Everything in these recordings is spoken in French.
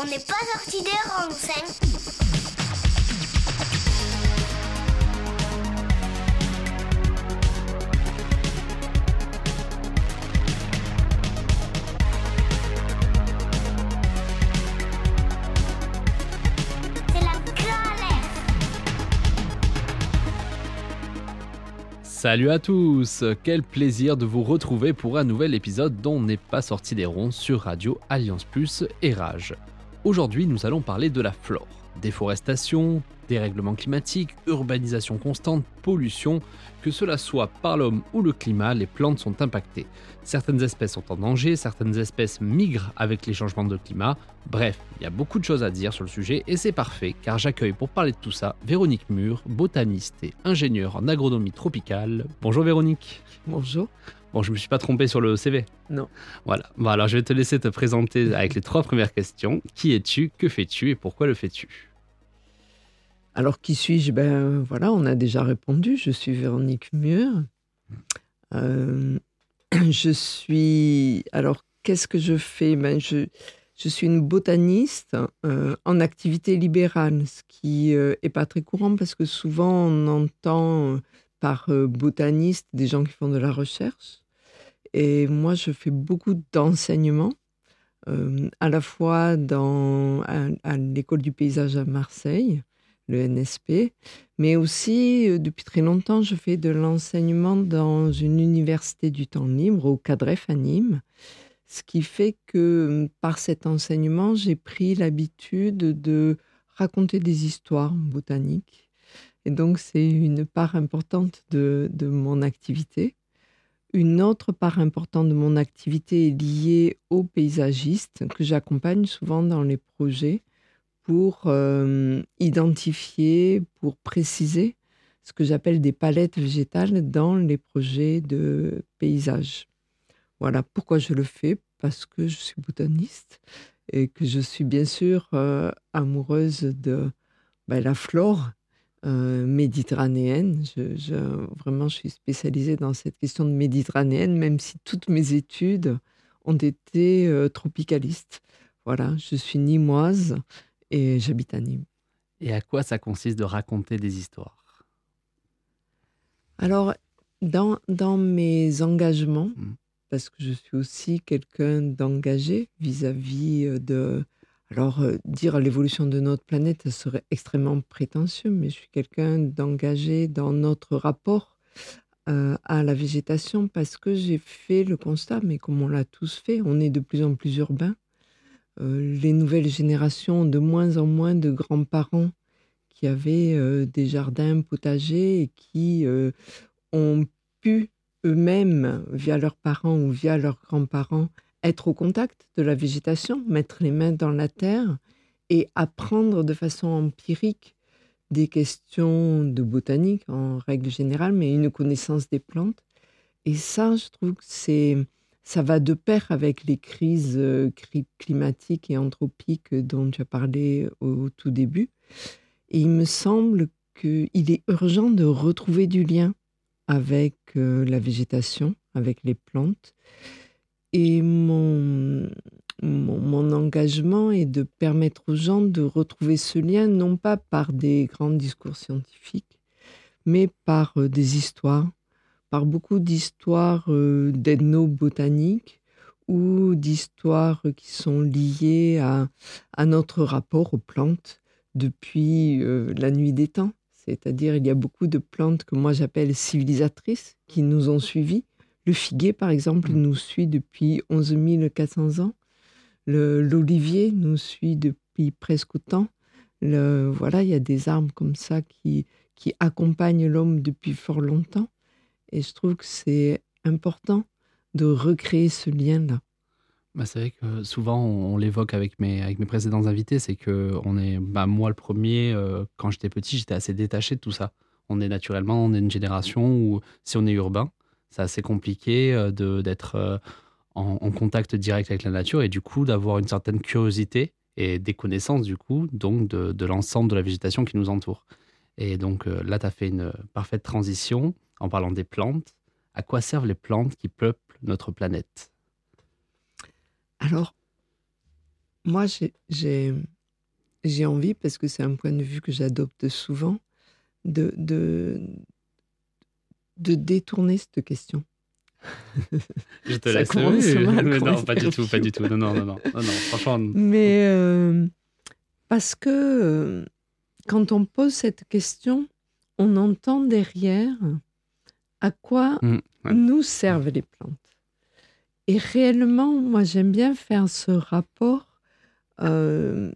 On n'est pas sorti des. C'est la galère. Salut à tous Quel plaisir de vous retrouver pour un nouvel épisode dont n'est pas sorti des ronds sur Radio Alliance Plus et Rage. Aujourd'hui, nous allons parler de la flore. Déforestation, dérèglement climatique, urbanisation constante, pollution, que cela soit par l'homme ou le climat, les plantes sont impactées. Certaines espèces sont en danger, certaines espèces migrent avec les changements de climat. Bref, il y a beaucoup de choses à dire sur le sujet et c'est parfait car j'accueille pour parler de tout ça Véronique Mur, botaniste et ingénieure en agronomie tropicale. Bonjour Véronique. Bonjour. Bon, je me suis pas trompé sur le CV. Non. Voilà. Bon, alors je vais te laisser te présenter avec les trois premières questions. Qui es-tu? Que fais-tu? Et pourquoi le fais-tu? Alors, qui suis-je? Ben voilà, on a déjà répondu. Je suis Véronique Mur. Euh, je suis. Alors, qu'est-ce que je fais? Ben, je, je suis une botaniste euh, en activité libérale, ce qui euh, est pas très courant parce que souvent on entend euh, par euh, botaniste des gens qui font de la recherche. Et moi, je fais beaucoup d'enseignement, euh, à la fois dans, à, l'école du paysage à Marseille, le NSP, mais aussi, euh, depuis très longtemps, je fais de l'enseignement dans une université du temps libre, au CADREF à Nîmes. Ce qui fait que par cet enseignement, j'ai pris l'habitude de raconter des histoires botaniques. Et donc, c'est une part importante de mon activité. Une autre part importante de mon activité est liée aux paysagistes que j'accompagne souvent dans les projets pour euh, identifier, pour préciser ce que j'appelle des palettes végétales dans les projets de paysage. Voilà pourquoi je le fais, parce que je suis botaniste et que je suis bien sûr euh, amoureuse de ben, la flore euh, méditerranéenne. Je, je- vraiment, je suis spécialisée dans cette question de méditerranéenne, même si toutes mes études ont été euh, tropicalistes. Voilà, je suis nimoise et j'habite à Nîmes. Et à quoi ça consiste de raconter des histoires? Alors, dans, dans mes engagements, Mhm. parce que je suis aussi quelqu'un d'engagé vis-à-vis euh, de... Alors, euh, dire l'évolution de notre planète, ça serait extrêmement prétentieux, mais je suis quelqu'un d'engagé dans notre rapport euh, à la végétation parce que j'ai fait le constat, mais comme on l'a tous fait, on est de plus en plus urbain. Euh, les nouvelles générations ont de moins en moins de grands-parents qui avaient des jardins potagers et qui ont pu eux-mêmes, via leurs parents ou via leurs grands-parents, être au contact de la végétation, mettre les mains dans la terre et apprendre de façon empirique des questions de botanique en règle générale, mais une connaissance des plantes. Et ça, je trouve que c'est ça va de pair avec les crises euh, climatiques et anthropiques dont tu as parlé au tout début. Et il me semble qu'il est urgent de retrouver du lien avec euh, la végétation, avec les plantes. Et mon, mon, engagement est de permettre aux gens de retrouver ce lien, non pas par des grands discours scientifiques, mais par euh, des histoires, par beaucoup d'histoires euh, d'ethnobotanique ou d'histoires qui sont liées à, à notre rapport aux plantes depuis euh, la nuit des temps. C'est-à-dire, il y a beaucoup de plantes que moi j'appelle civilisatrices qui nous ont suivis. Le figuier, par exemple, Mm. nous suit depuis 11 400 ans. L'olivier nous suit depuis presque autant. Le, voilà, il y a des arbres comme ça qui, qui accompagnent l'homme depuis fort longtemps. Et je trouve que c'est important de recréer ce lien-là. Bah, c'est vrai que souvent on, on l'évoque avec mes, avec mes précédents invités, c'est que on est, bah, moi le premier, euh, quand j'étais petit, j'étais assez détaché de tout ça. On est naturellement, on est une génération où si on est urbain, c'est assez compliqué euh, d'être euh, en, contact direct avec la nature et du coup d'avoir une certaine curiosité et des connaissances du coup donc de, de l'ensemble de la végétation qui nous entoure. Et donc euh, là, tu as fait une parfaite transition en parlant des plantes. À quoi servent les plantes qui peuplent notre planète? Alors, moi, j'ai- envie, parce que c'est un point de vue que j'adopte souvent, de, de détourner cette question. Je te laisse. oui, non, pas du tout, pas du tout. Non, non, non, non, non, franchement. Mais euh, parce que euh, quand on pose cette question, on entend derrière à quoi Mm, ouais. nous servent les plantes. Et réellement, moi, j'aime bien faire ce rapport euh,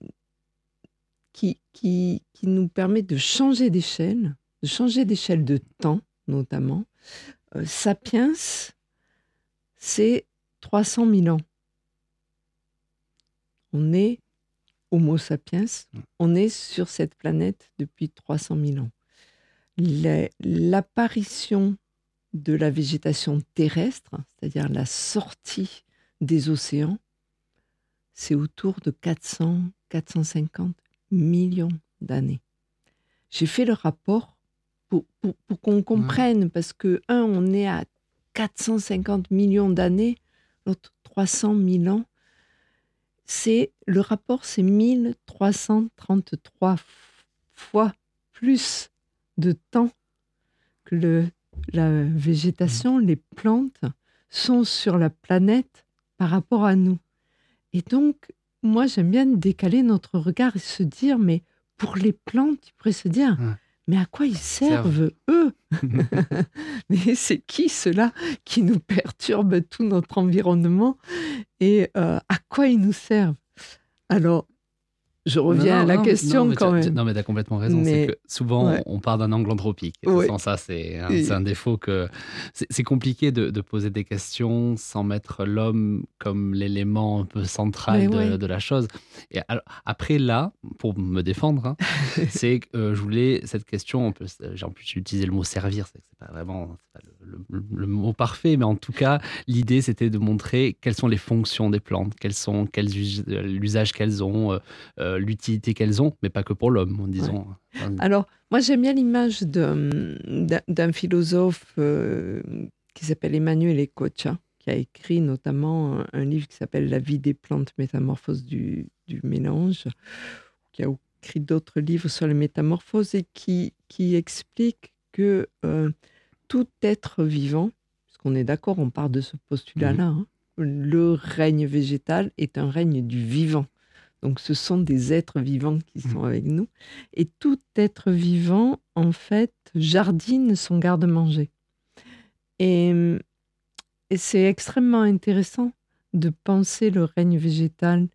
qui, qui, qui nous permet de changer d'échelle, de changer d'échelle de temps, notamment. Euh, Sapiens, c'est 300 000 ans. On est Homo sapiens, on est sur cette planète depuis 300 000 ans. La- L'apparition de la végétation terrestre, c'est-à-dire la sortie des océans, c'est autour de 400, 450 millions d'années. J'ai fait le rapport pour, pour- pour qu'on comprenne, parce que, un, on est à 450 millions d'années, l'autre 300 000 ans. C'est, le rapport, c'est 1333 f- fois plus de temps que le, la végétation, les plantes sont sur la planète par rapport à nous. Et donc, moi, j'aime bien décaler notre regard et se dire, mais pour les plantes, tu pourrais se dire, Ouais. Mais à quoi ils servent, eux Mais c'est qui cela qui nous perturbe tout notre environnement et euh, à quoi ils nous servent? Alors, je reviens Non, à la non, question non, quand même. Non, mais tu as complètement raison. Mais- C'est que souvent, ouais. on part d'un angle anthropique. Et façon, ça, c'est un, Et- c'est un défaut que. C'est compliqué de, de poser des questions sans mettre l'homme comme l'élément un peu central de, ouais. de la chose. Et alors, après, là, pour me défendre, hein, c'est que euh, je voulais cette question. on peut- J'ai en plus utilisé le mot servir. C'est pas vraiment c'est pas le, le- le mot parfait, mais en tout cas, l'idée, c'était de montrer quelles sont les fonctions des plantes, quels sont euh, l'usage qu'elles ont. euh, euh, l'utilité qu'elles ont, mais pas que pour l'homme, disons. Enfin, Alors, moi, j'aime bien l'image d'un philosophe euh, qui s'appelle Emmanuel Ecocha, qui a écrit notamment un, un livre qui s'appelle La vie des plantes, métamorphose du, du mélange, qui a écrit d'autres livres sur les métamorphoses et qui, qui explique que euh, tout être vivant, puisqu'on est d'accord, on part de ce postulat-là, hein, le règne végétal est un règne du vivant. Donc, ce sont des êtres vivants qui sont avec nous. Et tout être vivant, en fait, jardine son garde-manger. Et, et c'est extrêmement intéressant de penser le règne végétal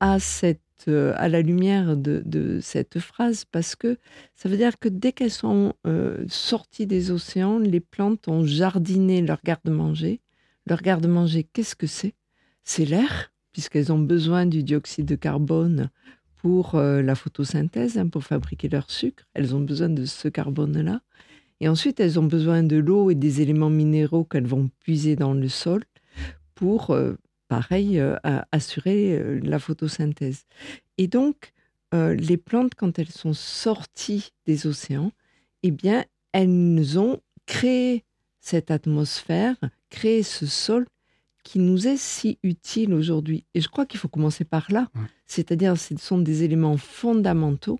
à, cette, euh, à la lumière de, cette phrase, parce que ça veut dire que dès qu'elles sont euh, sorties des océans, les plantes ont jardiné leur garde-manger. Leur garde-manger, qu'est-ce que c'est? C'est l'air, puisqu'elles ont besoin du dioxyde de carbone pour euh, la photosynthèse, hein, pour fabriquer leur sucre. Elles ont besoin de ce carbone-là. Et ensuite, elles ont besoin de l'eau et des éléments minéraux qu'elles vont puiser dans le sol pour, pareil, euh, à- assurer euh, la photosynthèse. Et donc, euh, les plantes, quand elles sont sorties des océans, eh bien, elles ont créé cette atmosphère, créé ce sol qui nous est si utile aujourd'hui. Et je crois qu'il faut commencer par là. Ouais. C'est-à-dire, ce sont des éléments fondamentaux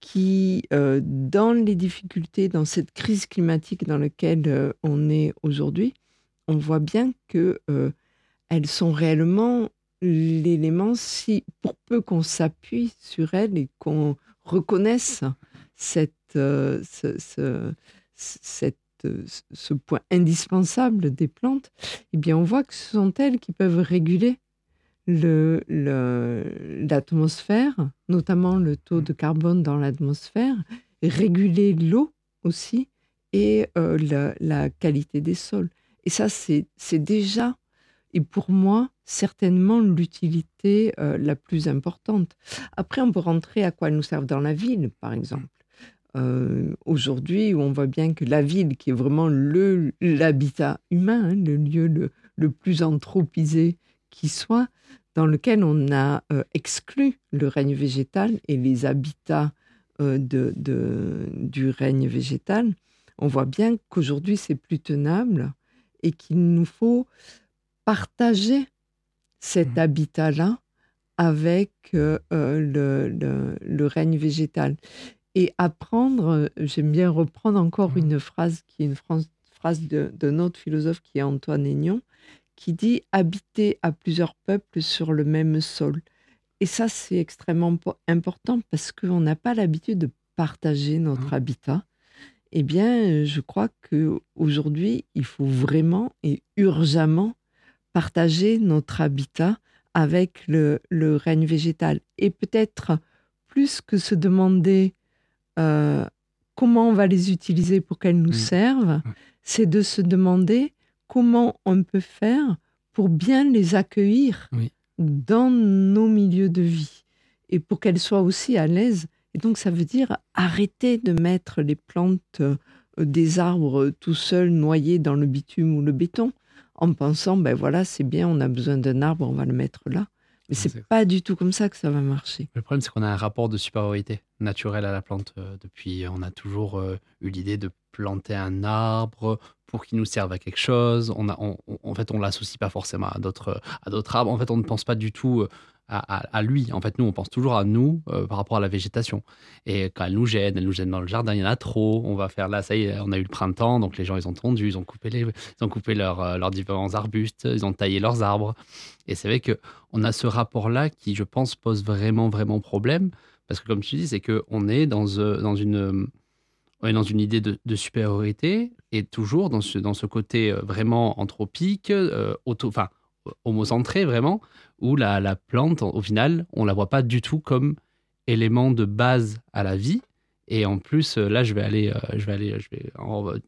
qui, euh, dans les difficultés, dans cette crise climatique dans laquelle euh, on est aujourd'hui, on voit bien que euh, elles sont réellement l'élément, si pour peu qu'on s'appuie sur elles et qu'on reconnaisse cette, euh, euh, ce point indispensable des plantes, eh bien, on voit que ce sont elles qui peuvent réguler le- le- l'atmosphère, notamment le taux de carbone dans l'atmosphère, réguler l'eau aussi et euh, la, la qualité des sols. Et ça, c'est déjà, et pour moi, certainement l'utilité euh, la plus importante. Après, on peut rentrer à quoi elles nous servent dans la ville, par exemple. Euh, Aujourd'hui, on voit bien que la ville, qui est vraiment l'habitat humain, hein, le lieu le, plus anthropisé qui soit, dans lequel on a euh, exclu le règne végétal et les habitats euh, du règne végétal, on voit bien qu'aujourd'hui c'est plus tenable et qu'il nous faut partager cet Mhm. habitat-là avec euh, euh, le, le- le règne végétal. Et apprendre, euh, j'aime bien reprendre encore Mhm. une phrase qui est une phrase, phrase de- d'un autre philosophe qui est Antoine Aignan, qui dit habiter à plusieurs peuples sur le même sol. Et ça, c'est extrêmement po- important parce qu'on n'a pas l'habitude de partager notre Mhm. habitat. Eh bien, je crois que aujourd'hui, il faut vraiment et urgemment partager notre habitat avec le, le règne végétal. Et peut-être plus que se demander euh, comment on va les utiliser pour qu'elles nous Mm. servent, c'est de se demander comment on peut faire pour bien les accueillir Oui. dans nos milieux de vie et pour qu'elles soient aussi à l'aise. Et donc, ça veut dire arrêter de mettre les plantes euh, des arbres tout seuls noyés dans le bitume ou le béton en pensant, ben voilà, c'est bien, on a besoin d'un arbre, on va le mettre là. Mais c'est C'est- pas du tout comme ça que ça va marcher. Le problème, c'est qu'on a un rapport de supériorité naturelle à la plante. euh, depuis, on a toujours euh, eu l'idée de planter un arbre pour qu'il nous serve à quelque chose. On a, on- on- en fait, on l'associe pas forcément à d'autres, à d'autres arbres. En fait, on ne pense pas du tout euh, à, lui. En fait, nous, on pense toujours à nous euh, par rapport à la végétation. Et quand elle nous gêne, elle nous gêne dans le jardin. Il y en a trop. On va faire là, ça y est, on a eu le printemps, donc les gens, ils ont tondu, ils ont coupé les, ils ont coupé leurs, euh, leurs différents arbustes, ils ont taillé leurs arbres. Et c'est vrai que on a ce rapport-là qui, je pense, pose vraiment, vraiment problème. Parce que, comme tu dis, c'est qu'on est dans, euh, dans, une, on dans une idée de, supériorité et toujours dans ce, dans ce côté euh, vraiment anthropique, auto, enfin, homocentré vraiment, où la, la plante, au final, on la voit pas du tout comme élément de base à la vie. Et en plus, euh, là, je vais aller, euh, je vais aller, je vais,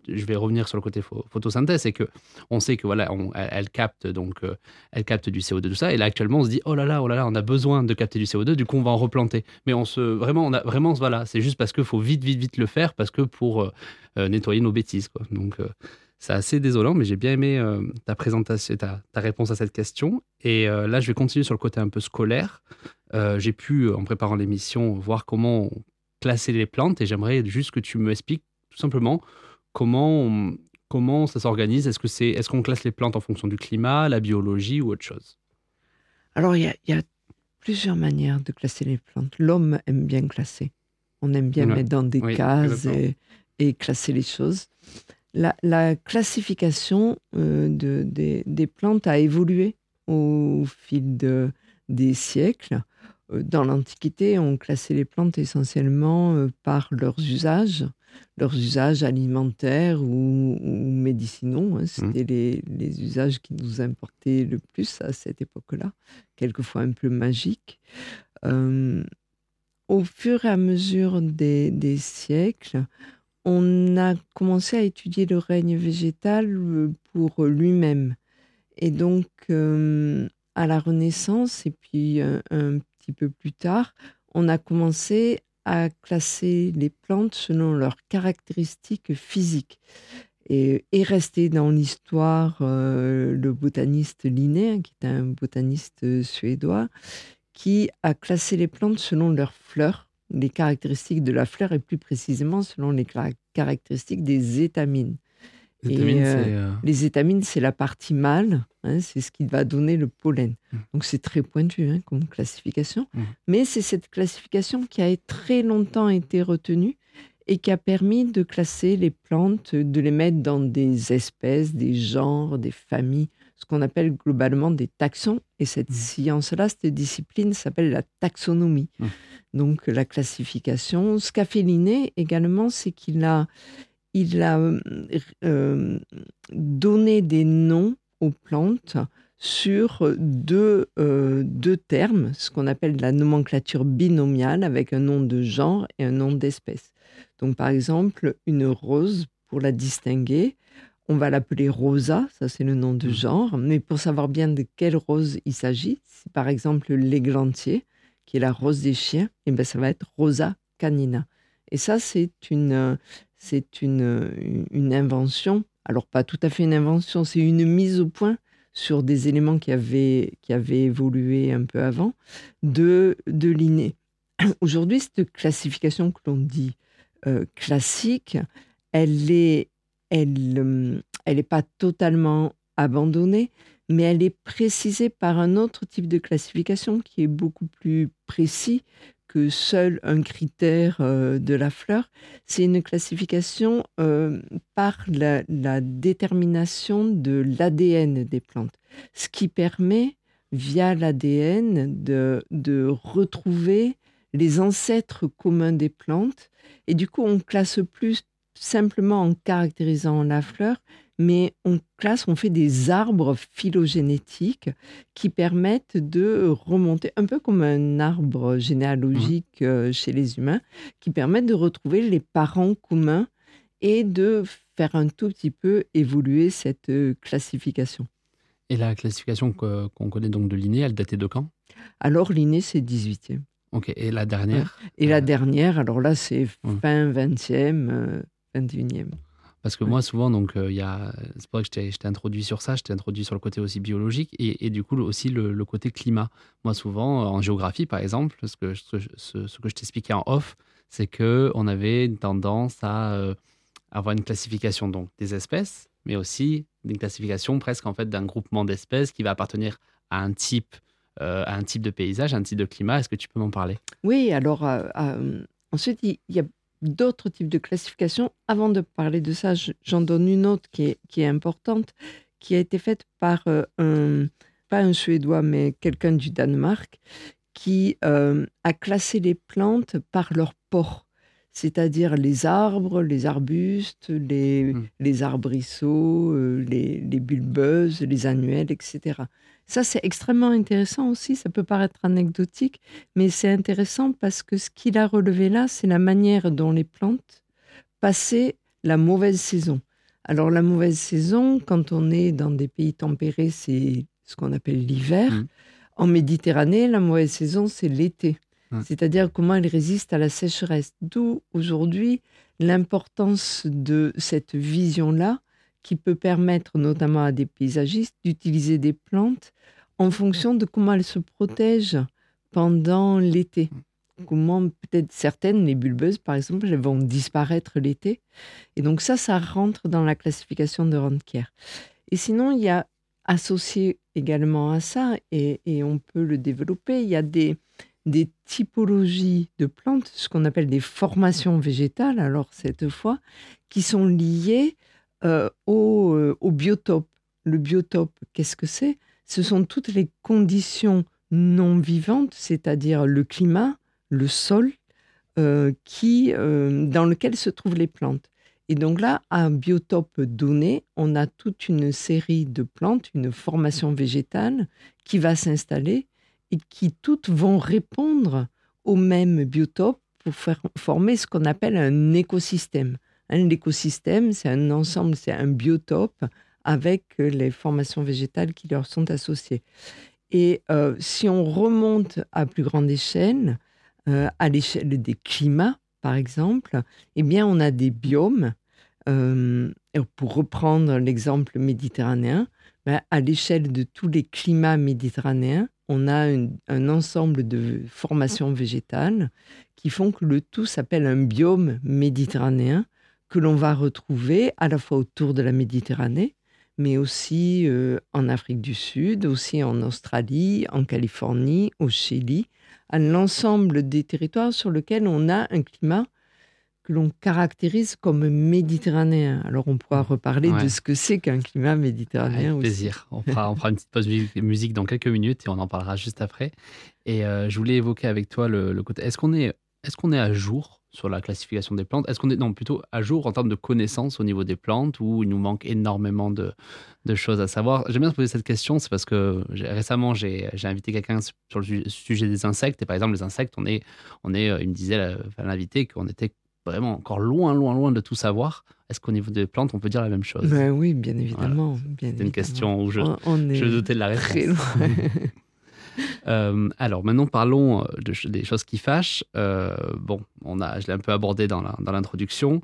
je vais revenir sur le côté pho- photosynthèse, c'est que on sait que voilà, elle, capte donc, euh, elle capte du CO2 tout ça. Et là, actuellement, on se dit oh là là, oh là là, on a besoin de capter du CO2, du coup, on va en replanter. Mais on se, vraiment, on a vraiment, voilà, c'est juste parce qu'il faut vite, vite, vite le faire parce que pour euh, euh, nettoyer nos bêtises, quoi. Donc, euh, c'est assez désolant, mais j'ai bien aimé euh, ta présentation, ta, ta réponse à cette question. Et euh, là, je vais continuer sur le côté un peu scolaire. Euh, j'ai pu, en préparant l'émission, voir comment classer les plantes et j'aimerais juste que tu me expliques tout simplement comment, on- comment ça s'organise. Est-ce que c'est, est-ce qu'on classe les plantes en fonction du climat, la biologie ou autre chose? Alors, il y a, il y a plusieurs manières de classer les plantes. L'homme aime bien classer. On aime bien Ouais. mettre dans des Oui, cases et classer les choses. La, la classification euh, de, des, des plantes a évolué au fil de, des siècles. Euh, Dans l'Antiquité, on classait les plantes essentiellement euh, par leurs usages, leurs usages alimentaires ou, ou médicinaux. hein. C'était les, les usages qui nous importaient le plus à cette époque-là, quelquefois un peu magiques. Euh, au fur et à mesure des, des siècles, on a commencé à étudier le règne végétal euh, pour lui-même. Et donc, euh, à la Renaissance, et puis un, un petit peu plus tard, on a commencé à classer les plantes selon leurs caractéristiques physiques. Et est resté dans l'histoire euh, le botaniste Linné, hein, qui est un botaniste euh, suédois, qui a classé les plantes selon leurs fleurs, les caractéristiques de la fleur, et plus précisément selon les caractéristiques des étamines. Les Et, étamines, euh, c'est, euh, Les étamines, c'est la partie mâle, hein, c'est ce qui va donner le pollen. Mm. Donc c'est très pointu hein, comme classification, Mm. mais c'est cette classification qui a très longtemps été retenue et qui a permis de classer les plantes, de les mettre dans des espèces, des genres, des familles, ce qu'on appelle globalement des taxons. Et cette Mm. science-là, cette discipline s'appelle la taxonomie. Mm. Donc la classification. Ce qu'a fait Linné également, c'est qu'il a, il a euh, euh, donné des noms aux plantes sur deux, euh, deux termes, ce qu'on appelle la nomenclature binomiale, avec un nom de genre et un nom d'espèce. Donc, par exemple, une rose, pour la distinguer, on va l'appeler rosa, ça c'est le nom de Mhm. genre, mais pour savoir bien de quelle rose il s'agit, si par exemple l'églantier, qui est la rose des chiens, et ben ça va être rosa canina. Et ça, c'est une, euh, c'est une, euh, une invention, alors pas tout à fait une invention, c'est une mise au point sur des éléments qui avaient, qui avaient évolué un peu avant, de, de Linné. Aujourd'hui, cette classification que l'on dit euh, classique, elle est, elle, euh, elle est pas totalement abandonnée, mais elle est précisée par un autre type de classification qui est beaucoup plus précis que seul un critère euh, de la fleur. C'est une classification par la, détermination de l'ADN des plantes, ce qui permet, via l'ADN, de retrouver les ancêtres communs des plantes. Et du coup, on classe plus simplement en caractérisant la fleur, mais on classe, on fait des arbres phylogénétiques qui permettent de remonter, un peu comme un arbre généalogique euh, chez les humains, qui permettent de retrouver les parents communs et de faire un tout petit peu évoluer cette euh, classification. Et la classification qu'on connaît donc de Linné, elle datait de quand? Alors, l'inné, c'est 18e. Ok, et la dernière? Et la Euh, dernière, alors là, c'est fin 20e, euh, 21e. Parce que moi, souvent, donc, euh, il y a, c'est pour ça que je t'ai- introduit sur ça, je t'ai introduit sur le côté aussi biologique et, et du coup aussi le, le côté climat. Moi, souvent, euh, en géographie, par exemple, ce que, ce, ce- ce que je t'expliquais en off, c'est que on avait une tendance à euh, avoir une classification donc des espèces, mais aussi une classification presque en fait d'un groupement d'espèces qui va appartenir à un type, euh, à un type de paysage, à un type de climat. Est-ce que tu peux m'en parler? Oui, alors euh, euh, ensuite, il y a d'autres types de classification. Avant de parler de ça, je- j'en donne une autre qui est, qui est importante, qui a été faite par euh, un, pas un Suédois, mais quelqu'un du Danemark, qui euh, a classé les plantes par leur port, c'est-à-dire les arbres, les arbustes, les, Mm. les arbrisseaux, euh, les, les bulbeuses, les annuelles, etc. Ça, c'est extrêmement intéressant aussi. Ça peut paraître anecdotique, mais c'est intéressant parce que ce qu'il a relevé là, c'est la manière dont les plantes passaient la mauvaise saison. Alors la mauvaise saison, quand on est dans des pays tempérés, c'est ce qu'on appelle l'hiver. Mhm. En Méditerranée, la mauvaise saison, c'est l'été. Ouais. C'est-à-dire comment elle résiste à la sécheresse. D'où aujourd'hui l'importance de cette vision-là qui peut permettre notamment à des paysagistes d'utiliser des plantes en fonction de comment elles se protègent pendant l'été. Comment peut-être certaines, les bulbeuses par exemple, elles vont disparaître l'été. Et donc ça, ça rentre dans la classification de Randker. Et sinon, il y a associé également à ça, et, on peut le développer, il y a des typologies de plantes, ce qu'on appelle des formations végétales, alors cette fois, qui sont liées euh, au, euh, au biotope. Le biotope, qu'est-ce que c'est? Ce sont toutes les conditions non vivantes, c'est-à-dire le climat, le sol, euh, qui, dans lequel se trouvent les plantes. Et donc là, à un biotope donné, on a toute une série de plantes, une formation végétale qui va s'installer et qui toutes vont répondre au même biotope pour faire former ce qu'on appelle un écosystème. Un écosystème, c'est un ensemble, c'est un biotope avec les formations végétales qui leur sont associées. Et euh, si on remonte à plus grande échelle, euh, à l'échelle des climats, par exemple, eh bien, on a des biomes. euh, pour reprendre l'exemple méditerranéen, ben, à l'échelle de tous les climats méditerranéens, on a un ensemble de formations végétales qui font que le tout s'appelle un biome méditerranéen que l'on va retrouver à la fois autour de la Méditerranée, mais aussi euh, en Afrique du Sud, aussi en Australie, en Californie, au Chili, à l'ensemble des territoires sur lesquels on a un climat que l'on caractérise comme méditerranéen. Alors on pourra reparler Ouais. de ce que c'est qu'un climat méditerranéen Avec aussi. plaisir. On fera, on fera une petite pause mu- musique dans quelques minutes et on en parlera juste après. Et euh, je voulais évoquer avec toi le, le côté. Est-ce qu'on est, est-ce qu'on est à jour sur la classification des plantes Est-ce qu'on est non plutôt à jour en termes de connaissances au niveau des plantes où il nous manque énormément de, de choses à savoir? J'aime bien se poser cette question, c'est parce que récemment j'ai, invité quelqu'un sur le su- sujet des insectes et par exemple les insectes, on est, on est, euh, il me disait l'invité qu'on était vraiment encore loin, loin, loin de tout savoir. Est-ce qu'au niveau des plantes, on peut dire la même chose? Ben oui, bien évidemment. bien C'est une question où je, On, on est je doutais de la réponse. très loin. Euh, alors maintenant parlons euh, de des choses qui fâchent. Euh, bon, on a, je l'ai un peu abordé dans l'introduction.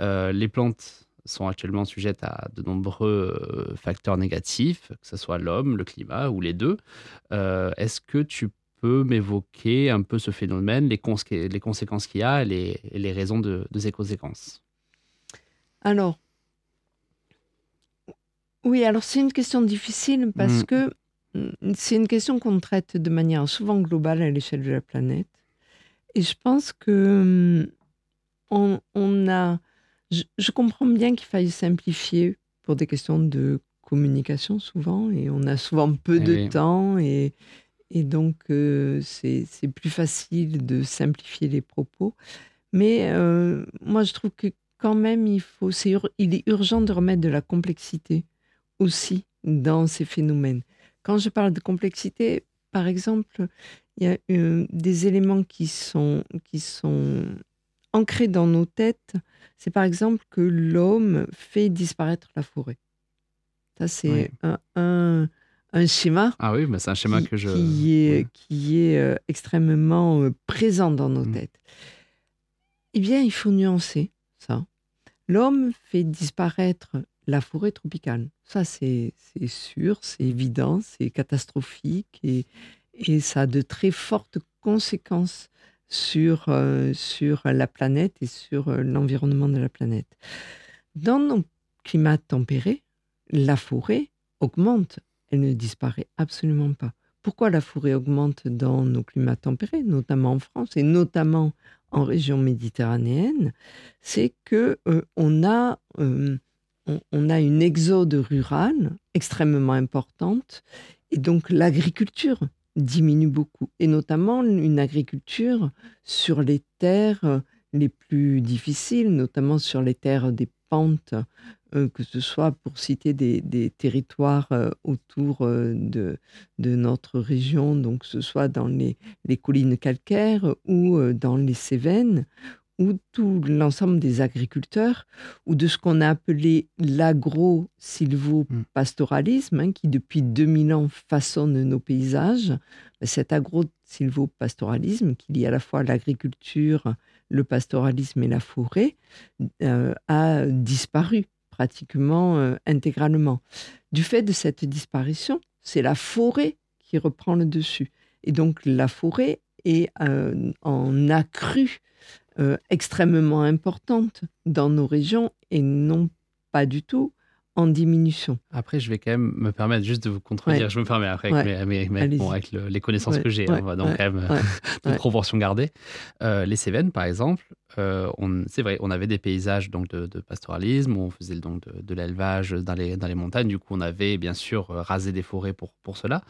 Euh, les plantes sont actuellement sujettes à de nombreux facteurs négatifs, que ce soit l'homme, le climat ou les deux. Est-ce que tu peux m'évoquer un peu ce phénomène, les, cons- les conséquences qu'il y a et les, raisons de, de ces conséquences? Alors, Oui, alors c'est une question difficile parce Mm. que c'est une question qu'on traite de manière souvent globale à l'échelle de la planète. Et je pense que mm, on, on a. Je, je comprends bien qu'il faille simplifier pour des questions de communication souvent, et on a souvent peu Eh de oui. temps, et, et donc euh, c'est plus facile de simplifier les propos. Mais euh, moi, je trouve que quand même, il, faut, il est urgent de remettre de la complexité aussi dans ces phénomènes. Quand je parle de complexité, par exemple, il y a euh, des éléments qui sont, qui sont ancrés dans nos têtes. C'est par exemple que l'homme fait disparaître la forêt. Ça, c'est Oui. un, un, un schéma Ah oui, mais c'est un schéma qui, que je. qui est, oui. qui est euh, extrêmement euh, présent dans nos Mm. têtes. Eh bien, il faut nuancer ça. L'homme fait disparaître la forêt tropicale. Ça, c'est sûr, c'est évident, c'est catastrophique et, ça a de très fortes conséquences sur, euh, sur la planète et sur euh, l'environnement de la planète. Dans nos climats tempérés, la forêt augmente, elle ne disparaît absolument pas. Pourquoi la forêt augmente dans nos climats tempérés, notamment en France et notamment en région méditerranéenne? C'est que euh, on a on, a une exode rurale extrêmement importante et donc l'agriculture diminue beaucoup et notamment une agriculture sur les terres les plus difficiles, notamment sur les terres des pentes, euh, que ce soit pour citer des, territoires euh, autour euh, de, notre région, donc que ce soit dans les, les collines calcaires ou dans les Cévennes, où tout l'ensemble des agriculteurs, ou de ce qu'on a appelé l'agro-silvopastoralisme, hein, qui depuis 2000 ans façonne nos paysages, ben, cet agro-silvopastoralisme qui lie à la fois l'agriculture, le pastoralisme et la forêt, euh, a disparu pratiquement euh, intégralement. Du fait de cette disparition, c'est la forêt qui reprend le dessus. Et donc la forêt est euh, en accru euh, extrêmement importante dans nos régions et non pas du tout en diminution. Après, je vais quand même me permettre juste de vous contredire. Ouais. Je me permets après, Ouais. avec, mes- mes- Allez-y. bon, avec le- les connaissances Ouais, que j'ai. ouais, on va donc quand même ouais, de ouais. proportions gardées. Euh, les Cévennes, par exemple, euh, c'est vrai, on avait des paysages donc de, de pastoralisme, on faisait donc de, de l'élevage dans les, dans les montagnes. Du coup, on avait bien sûr euh, rasé des forêts pour, pour cela.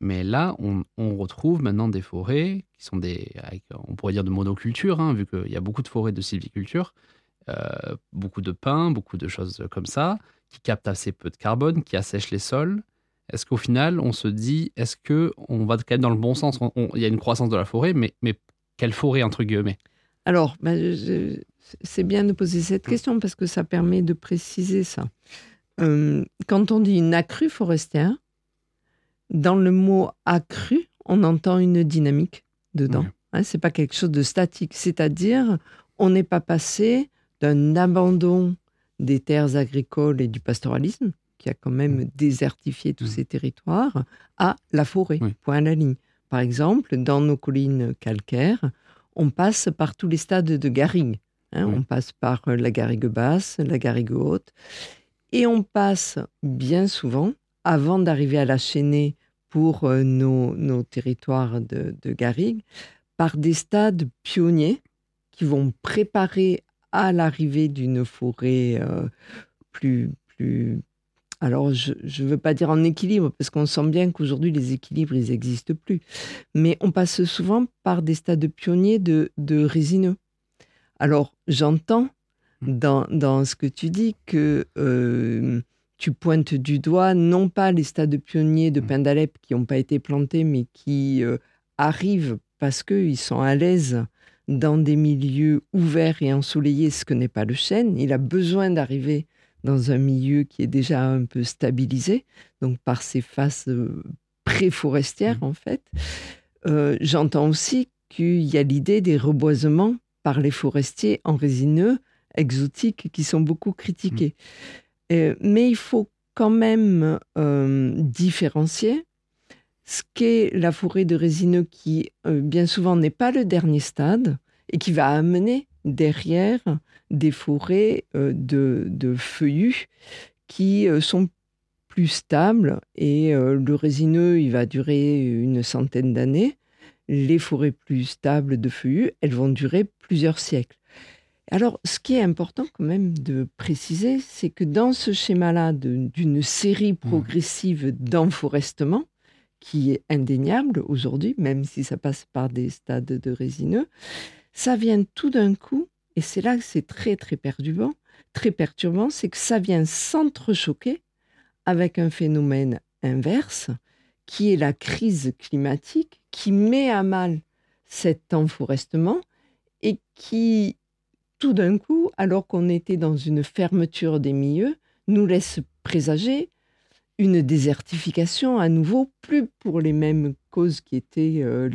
Mais là, on, on retrouve maintenant des forêts qui sont des, avec, on pourrait dire de monoculture, hein, vu qu'il y a beaucoup de forêts de sylviculture, euh, beaucoup de pins, beaucoup de choses comme ça, qui captent assez peu de carbone, qui assèchent les sols. Est-ce qu'au final, on se dit, est-ce que on va quand même dans le bon sens? Il y a une croissance de la forêt, mais, mais quelle forêt entre guillemets? Alors, ben, je- c'est bien de poser cette question parce que ça permet de préciser ça. Euh, quand on dit une accrue forestière, dans le mot accrue, on entend une dynamique dedans. Ouais. Hein, c'est pas quelque chose de statique. C'est-à-dire, on n'est pas passé d'un abandon des terres agricoles et du pastoralisme, qui a quand même désertifié tous Mm. ces territoires, à la forêt, Oui. point à la ligne. Par exemple, dans nos collines calcaires, on passe par tous les stades de garrigue. hein. Oui. On passe par euh, la garrigue basse, la garrigue haute, et on passe bien souvent, avant d'arriver à la chaînée pour euh, nos, nos territoires de, de garrigue, par des stades pionniers qui vont préparer à l'arrivée d'une forêt euh, plus, plus. Alors, je ne veux pas dire en équilibre, parce qu'on sent bien qu'aujourd'hui, les équilibres, ils n'existent plus. Mais on passe souvent par des stades pionniers de, de résineux. Alors, j'entends dans, dans ce que tu dis que euh, tu pointes du doigt non pas les stades pionniers de Mm. pin d'Alep qui n'ont pas été plantés, mais qui euh, arrivent parce qu'ils sont à l'aise dans des milieux ouverts et ensoleillés, ce que n'est pas le chêne. Il a besoin d'arriver dans un milieu qui est déjà un peu stabilisé, donc par ses faces euh, pré-forestières Mhm. en fait. Euh, J'entends aussi qu'il y a l'idée des reboisements par les forestiers en résineux exotiques qui sont beaucoup critiqués. Euh, mais il faut quand même euh, différencier ce qu'est la forêt de résineux qui, euh, bien souvent, n'est pas le dernier stade et qui va amener derrière des forêts euh, de, de feuillus qui euh, sont plus stable et le résineux, il va durer une centaine d'années. Les forêts plus stables de feuillus, elles vont durer plusieurs siècles. Alors, ce qui est important quand même de préciser, c'est que dans ce schéma-là d'une série progressive d'enforestement, qui est indéniable aujourd'hui, même si ça passe par des stades de résineux, ça vient tout d'un coup, et c'est là que c'est très très perturbant, très perturbant, c'est que ça vient s'entrechoquer avec un phénomène inverse, qui est la crise climatique, qui met à mal cet enforestement et qui, tout d'un coup, alors qu'on était dans une fermeture des milieux, nous laisse présager une désertification à nouveau, plus pour les mêmes causes qui étaient euh,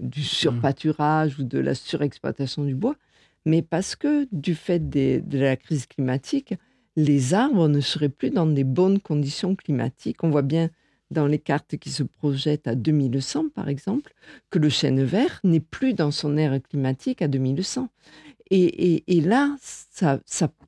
du surpâturage ou de la surexploitation du bois, mais parce que du fait de la crise climatique, les arbres ne seraient plus dans des bonnes conditions climatiques. On voit bien dans les cartes qui se projettent à 2100, par exemple, que le chêne vert n'est plus dans son ère climatique à 2100. Et, et- là, ça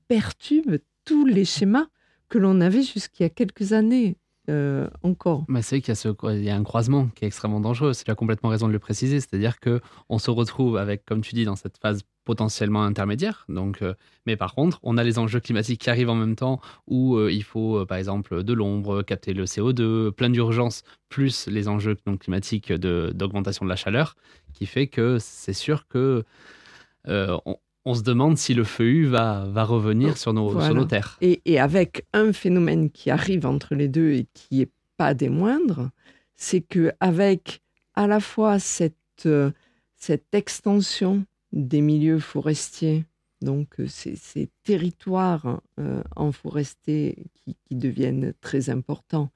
perturbe tous les schémas que l'on avait jusqu'il y a quelques années euh, encore. Mais c'est qu'il y, a ce- il y un croisement qui est extrêmement dangereux. Tu as complètement raison de le préciser. C'est-à-dire que on se retrouve avec, comme tu dis, dans cette phase potentiellement intermédiaire. Donc, euh, mais par contre, on a les enjeux climatiques qui arrivent en même temps où euh, il faut, par exemple, de l'ombre, capter le CO2, plein d'urgences, plus les enjeux donc, climatiques de- d'augmentation de la chaleur, qui fait que c'est sûr que on, on se demande si le feuillu va, va revenir sur nos, Voilà. sur nos terres. Et, et avec un phénomène qui arrive entre les deux et qui n'est pas des moindres, c'est que avec à la fois cette, euh, cette extension des milieux forestiers, donc euh, ces, ces territoires euh, enforestés qui, qui deviennent très importants,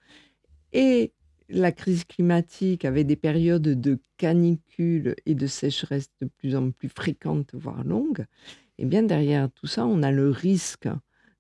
et la crise climatique avec des périodes de canicule et de sécheresse de plus en plus fréquentes, voire longues, et bien derrière tout ça, on a le risque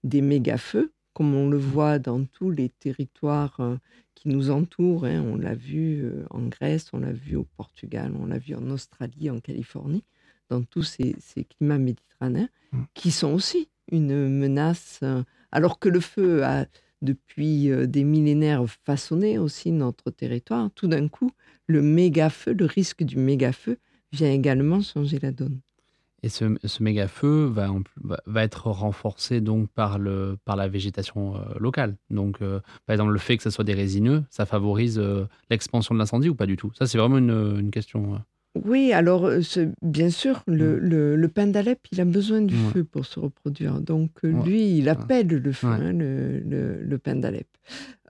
des méga-feux, comme on le voit dans tous les territoires euh, qui nous entourent. hein. On l'a vu euh, en Grèce, on l'a vu au Portugal, on l'a vu en Australie, en Californie, dans tous ces, ces climats méditerranéens, Mm. qui sont aussi une menace, euh, alors que le feu a depuis euh, des millénaires façonné aussi notre territoire. Tout d'un coup, le méga-feu, le risque du méga-feu vient également changer la donne. Et ce, méga feu va, être renforcé donc par, la végétation euh, locale. Donc, euh, par exemple, le fait que ce soit des résineux, ça favorise euh, l'expansion de l'incendie ou pas du tout? Ça, c'est vraiment une question. Oui, alors euh, bien sûr, le, le, le pin d'Alep, il a besoin du Ouais. feu pour se reproduire. Donc euh, Ouais. lui, il appelle le feu, hein, le, le, pin d'Alep.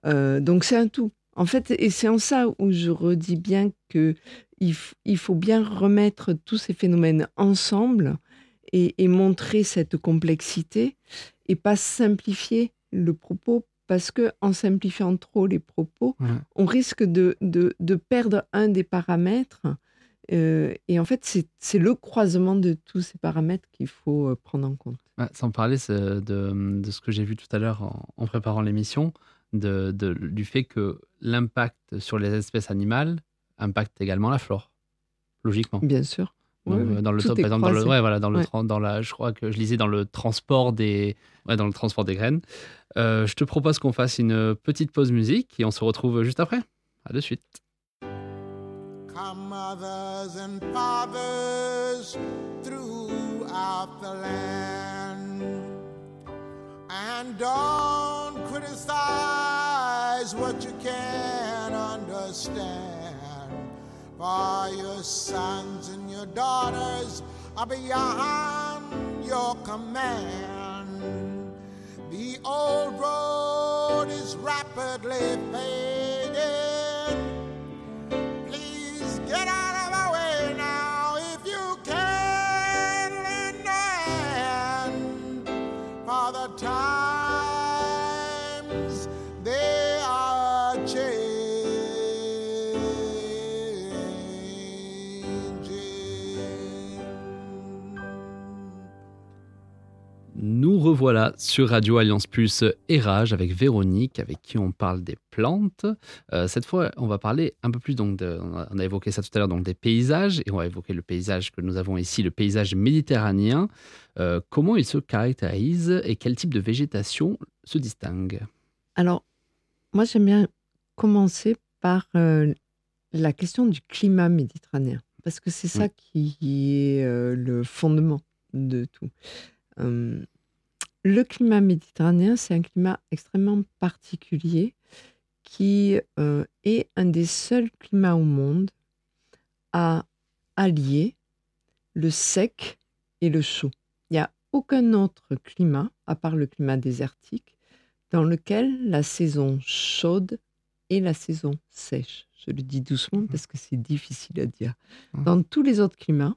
Euh, donc c'est un tout. En fait, et c'est en ça où je redis bien que il, il faut bien remettre tous ces phénomènes ensemble et, et montrer cette complexité et pas simplifier le propos parce que en simplifiant trop les propos, Ouais. on risque de, de, de perdre un des paramètres. Euh, et en fait, c'est le croisement de tous ces paramètres qu'il faut euh, prendre en compte. Ouais, sans parler c'est de, de ce que j'ai vu tout à l'heure en, en préparant l'émission, de, de- du fait que l'impact sur les espèces animales impacte également la flore, logiquement. Bien sûr. Donc, euh, dans le top, par exemple, dans le, croisé. ouais, voilà, dans le, Ouais. tran- dans la, je crois que je lisais dans le transport des, ouais, dans le transport des graines. Euh, je te propose qu'on fasse une petite pause musique et on se retrouve juste après. À de suite. Come, mothers and fathers throughout the land, and don't criticize what you can't understand. For your sons and your daughters are beyond your command. The old road is rapidly fading. Revoilà sur Radio Alliance Plus et Rage avec Véronique, avec qui on parle des plantes. Euh, cette fois, on va parler un peu plus donc de, on a- on a évoqué ça tout à l'heure donc des paysages et on va évoquer le paysage que nous avons ici, le paysage méditerranéen. Euh, comment il se caractérise et quel type de végétation se distingue? Alors, moi, j'aime bien commencer par euh, la question du climat méditerranéen, parce que c'est ça qui est le fondement de tout. Euh, le climat méditerranéen, c'est un climat extrêmement particulier qui euh, est un des seuls climats au monde à allier le sec et le chaud. Il n'y a aucun autre climat, à part le climat désertique, dans lequel la saison chaude et la saison sèche. Je le dis doucement parce que c'est difficile à dire. Mhm. Dans tous les autres climats,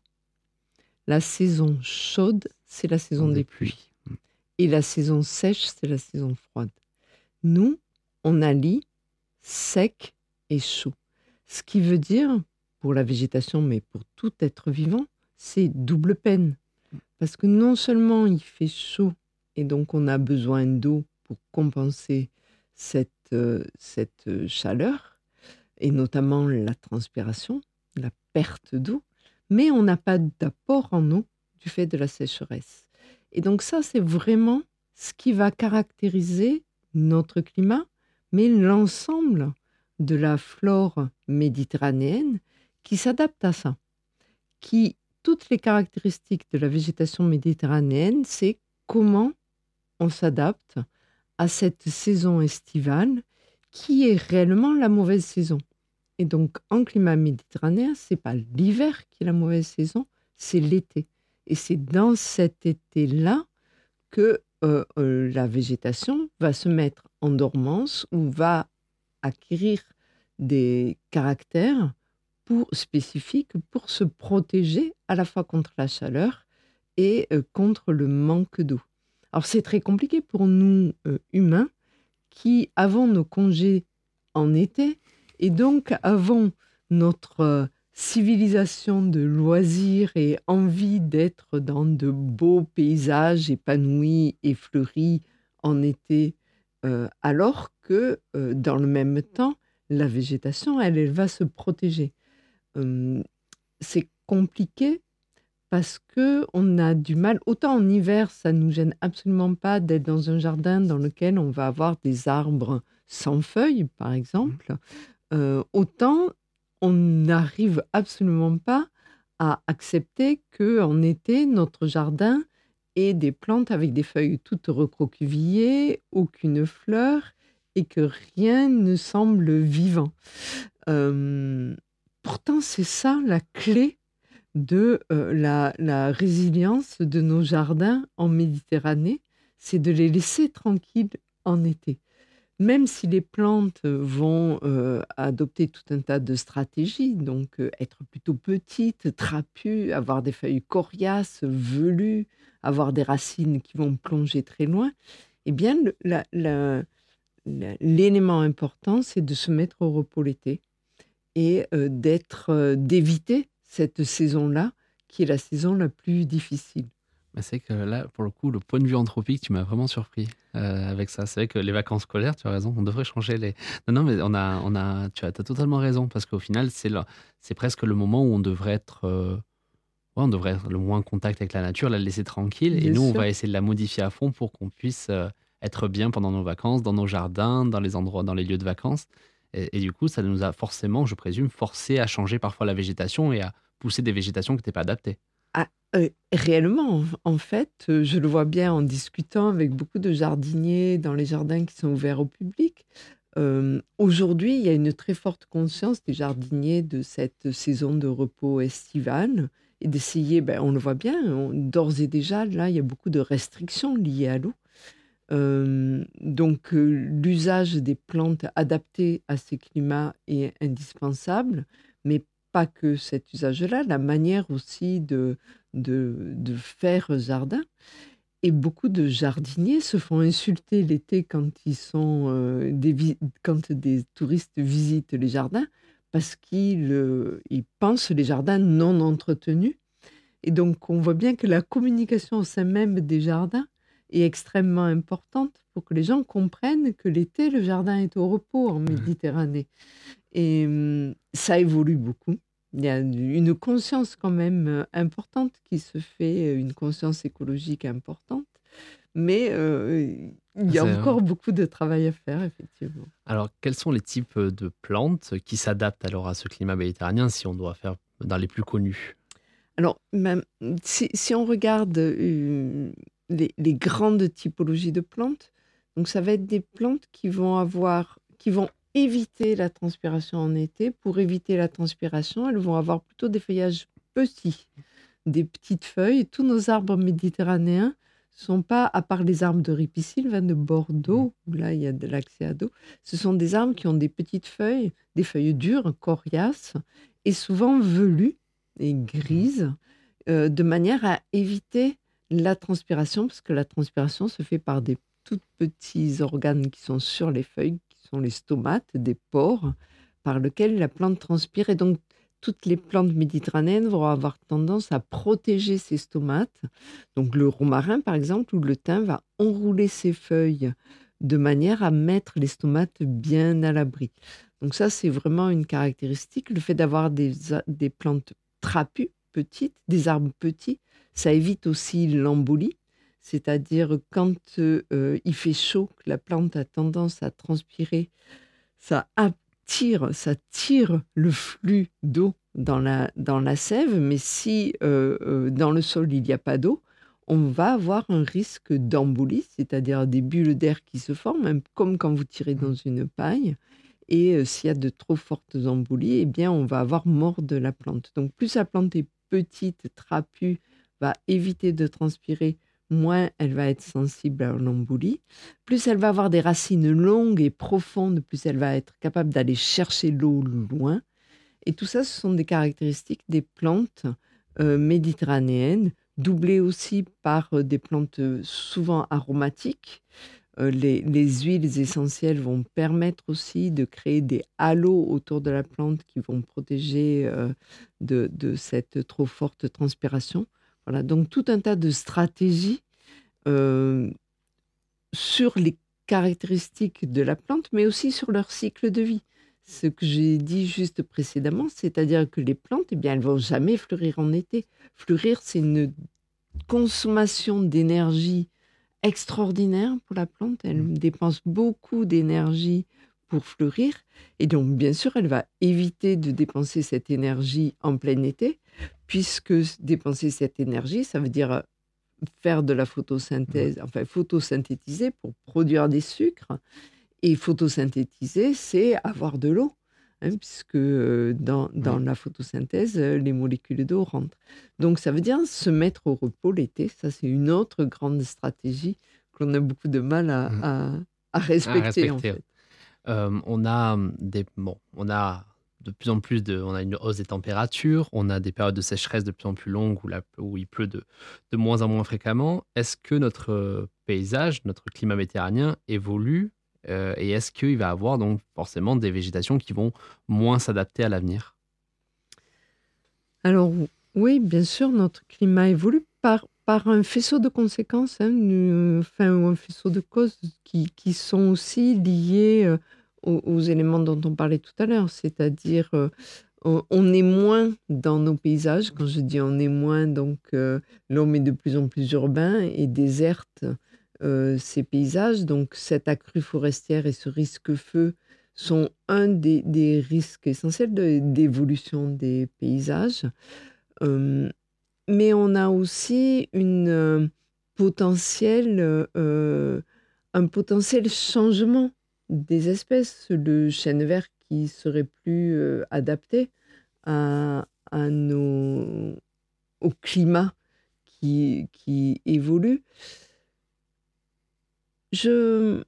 la saison chaude, c'est la saison des pluies. Et la saison sèche, c'est la saison froide. Nous, on allie sec et chaud. Ce qui veut dire, pour la végétation, mais pour tout être vivant, c'est double peine. Parce que non seulement il fait chaud et donc on a besoin d'eau pour compenser cette, euh, cette euh, chaleur, et notamment la transpiration, la perte d'eau, mais on n'a pas d'apport en eau du fait de la sécheresse. Et donc ça, c'est vraiment ce qui va caractériser notre climat, mais l'ensemble de la flore méditerranéenne qui s'adapte à ça. Qui, toutes les caractéristiques de la végétation méditerranéenne, c'est comment on s'adapte à cette saison estivale qui est réellement la mauvaise saison. Et donc, en climat méditerranéen, c'est pas l'hiver qui est la mauvaise saison, c'est l'été. Et c'est dans cet été-là que euh, euh, la végétation va se mettre en dormance ou va acquérir des caractères spécifiques pour se protéger à la fois contre la chaleur et euh, contre le manque d'eau. Alors c'est très compliqué pour nous humains qui avons nos congés en été et donc avons notre civilisation de loisirs et envie d'être dans de beaux paysages épanouis et fleuris en été, euh, alors que euh, dans le même temps, la végétation, elle, elle va se protéger. Hum, c'est compliqué parce que on a du mal. Autant en hiver, ça nous gêne absolument pas d'être dans un jardin dans lequel on va avoir des arbres sans feuilles, par exemple. Euh, autant on n'arrive absolument pas à accepter que en été notre jardin ait des plantes avec des feuilles toutes recroquevillées, aucune fleur et que rien ne semble vivant. Pourtant, c'est ça la clé de euh, la résilience de nos jardins en Méditerranée, c'est de les laisser tranquilles en été. Même si les plantes vont euh, adopter tout un tas de stratégies, donc euh, être plutôt petites, trapues, avoir des feuilles coriaces, velues, avoir des racines qui vont plonger très loin, eh bien, l'élément important, c'est de se mettre au repos l'été et euh, euh, d'éviter cette saison-là, qui est la saison la plus difficile. Mais c'est que là, pour le coup, le point de vue anthropique, tu m'as vraiment surpris euh, avec ça. C'est vrai que les vacances scolaires, tu as raison, on devrait changer les. Non, non, mais on a, on a, tu as, t'as totalement raison parce qu'au final, c'est presque le moment où on devrait être, euh, ouais, on devrait être le moins en contact avec la nature, la laisser tranquille, et nous, on va essayer de la modifier à fond pour qu'on puisse euh, être bien pendant nos vacances, dans nos jardins, dans les endroits, dans les lieux de vacances. Et, et du coup, ça nous a forcément, je présume, forcé à changer parfois la végétation et à pousser des végétations qui n'étaient pas adaptées. Euh, réellement, en- fait, euh, je le vois bien en discutant avec beaucoup de jardiniers dans les jardins qui sont ouverts au public. Euh, Aujourd'hui, il y a une très forte conscience des jardiniers de cette saison de repos estival et d'essayer, ben, on le voit bien, d'ores et déjà, là, il y a beaucoup de restrictions liées à l'eau. Donc, l'usage des plantes adaptées à ces climats est indispensable, mais pas que cet usage-là, la manière aussi de, de, de faire jardin. Et beaucoup de jardiniers se font insulter l'été quand ils sont euh, des quand des touristes visitent les jardins parce qu'ils euh, ils pensent les jardins non entretenus. Et donc on voit bien que la communication au sein même des jardins est extrêmement importante pour que les gens comprennent que l'été le jardin est au repos en Méditerranée. Et hum, ça évolue beaucoup. Il y a une conscience quand même euh, importante qui se fait, euh, une conscience écologique importante. Mais euh, il y a C'est- encore beaucoup de travail à faire, effectivement. Alors, quels sont les types de plantes qui s'adaptent alors à ce climat méditerranéen si on doit faire dans les plus connus Alors, même, si, si on regarde euh, les, les grandes typologies de plantes, donc ça va être des plantes qui vont avoir, qui vont éviter la transpiration en été. Pour éviter la transpiration, elles vont avoir plutôt des feuillages petits, des petites feuilles. Tous nos arbres méditerranéens sont pas, à part les arbres de ripisylve de Bordeaux, où là il y a de l'accès à d'eau, ce sont des arbres qui ont des petites feuilles, des feuilles dures, coriaces, et souvent velues et grises, euh, de manière à éviter la transpiration, parce que la transpiration se fait par des tout petits organes qui sont sur les feuilles, sont les stomates, des pores, par lesquels la plante transpire. Et donc, toutes les plantes méditerranéennes vont avoir tendance à protéger ces stomates. Donc, le romarin, par exemple, ou le thym va enrouler ses feuilles de manière à mettre les stomates bien à l'abri. Donc ça, c'est vraiment une caractéristique. Le fait d'avoir des, des plantes trapues, petites, des arbres petits, ça évite aussi l'embolie. C'est-à-dire quand euh, il fait chaud, que la plante a tendance à transpirer, ça attire, ça tire le flux d'eau dans la, dans la sève. Mais si euh, euh, dans le sol, il n'y a pas d'eau, on va avoir un risque d'embolie, c'est-à-dire des bulles d'air qui se forment, comme quand vous tirez dans une paille. Et euh, s'il y a de trop fortes embolies, eh bien, on va avoir mort de la plante. Donc, plus la plante est petite, trapue, va éviter de transpirer, moins elle va être sensible à l'embolie. Plus elle va avoir des racines longues et profondes, plus elle va être capable d'aller chercher l'eau loin. Et tout ça, ce sont des caractéristiques des plantes euh, méditerranéennes, doublées aussi par euh, des plantes euh, souvent aromatiques. Les, les huiles essentielles vont permettre aussi de créer des halos autour de la plante qui vont protéger de cette trop forte transpiration. Voilà, donc tout un tas de stratégies euh, sur les caractéristiques de la plante, mais aussi sur leur cycle de vie. Ce que j'ai dit juste précédemment, c'est-à-dire que les plantes, eh bien, elles vont jamais fleurir en été. Fleurir, c'est une consommation d'énergie extraordinaire pour la plante. Elle dépense beaucoup d'énergie pour fleurir. Et donc, bien sûr, elle va éviter de dépenser cette énergie en plein été, puisque dépenser cette énergie, ça veut dire faire de la photosynthèse, enfin photosynthétiser pour produire des sucres. Et photosynthétiser, c'est avoir de l'eau, hein, puisque euh, dans, la photosynthèse, euh, les molécules d'eau rentrent. Donc ça veut dire se mettre au repos l'été. Ça, c'est une autre grande stratégie qu'on a beaucoup de mal à, à- à respecter. respecter, en fait. Euh, on a hum, des bon, on a de plus en plus on a une hausse des températures, on a des périodes de sécheresse de plus en plus longues où, la- il pleut de, moins en moins fréquemment. Est-ce que notre euh, paysage, notre climat méditerranéen évolue euh, et est-ce qu'il va avoir donc forcément des végétations qui vont moins s'adapter à l'avenir? Alors oui, bien sûr, notre climat évolue par, un faisceau de conséquences, hein, un faisceau de causes qui, qui sont aussi liées euh, aux, éléments dont on parlait tout à l'heure, c'est-à-dire euh, on, est moins dans nos paysages. Quand je dis on est moins, donc euh, l'homme est de plus en plus urbain et déserte euh, paysages. Donc cette accrue forestière et ce risque feu sont un des, risques essentiels d'évolution des paysages. Euh, mais on a aussi une euh, potentielle, euh, un potentiel changement des espèces. Le chêne vert qui serait plus euh, adapté à, à nos, au climat qui, qui évolue. Je,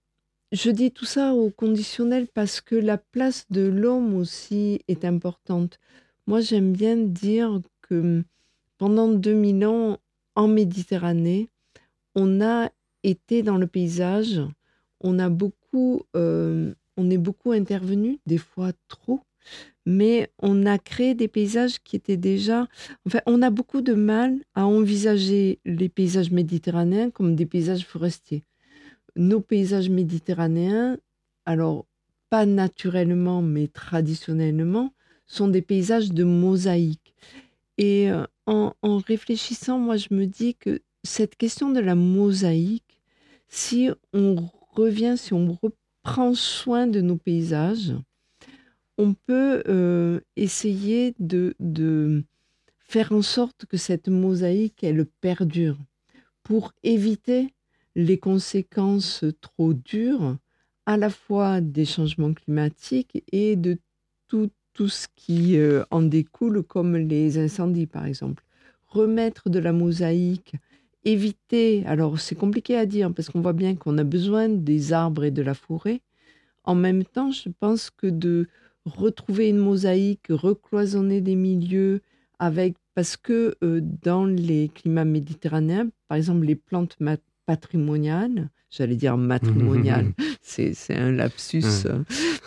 je dis tout ça au conditionnel parce que la place de l'homme aussi est importante. Moi, j'aime bien dire que pendant 2000 ans, en Méditerranée, on a été dans le paysage, on a beaucoup, euh, on est beaucoup intervenu, des fois trop, mais on a créé des paysages qui étaient déjà. Enfin, on a beaucoup de mal à envisager les paysages méditerranéens comme des paysages forestiers. Nos paysages méditerranéens, alors pas naturellement, mais traditionnellement, sont des paysages de mosaïque. Et euh, en, en réfléchissant, moi, je me dis que cette question de la mosaïque, si on revient, si on reprend soin de nos paysages, on peut euh, essayer de, de faire en sorte que cette mosaïque, elle perdure pour éviter les conséquences trop dures à la fois des changements climatiques et de tout, tout ce qui euh, en découle, comme les incendies par exemple. Remettre de la mosaïque, éviter, alors c'est compliqué à dire parce qu'on voit bien qu'on a besoin des arbres et de la forêt. En même temps, je pense que de retrouver une mosaïque, recloisonner des milieux avec parce que euh, dans les climats méditerranéens, par exemple les plantes patrimoniales, j'allais dire matrimoniales, c'est c'est un lapsus, euh,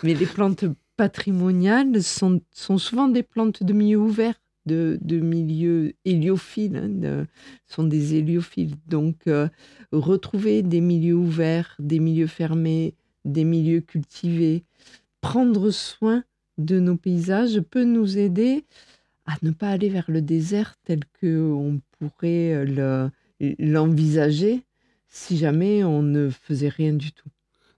mais les plantes patrimoniales sont, sont souvent des plantes de milieu ouvert, de, de milieu héliophiles, hein, sont des héliophiles. Donc euh, retrouver des milieux ouverts, des milieux fermés, des milieux cultivés, prendre soin de nos paysages peut nous aider à ne pas aller vers le désert tel qu'on pourrait le- l'envisager si jamais on ne faisait rien du tout.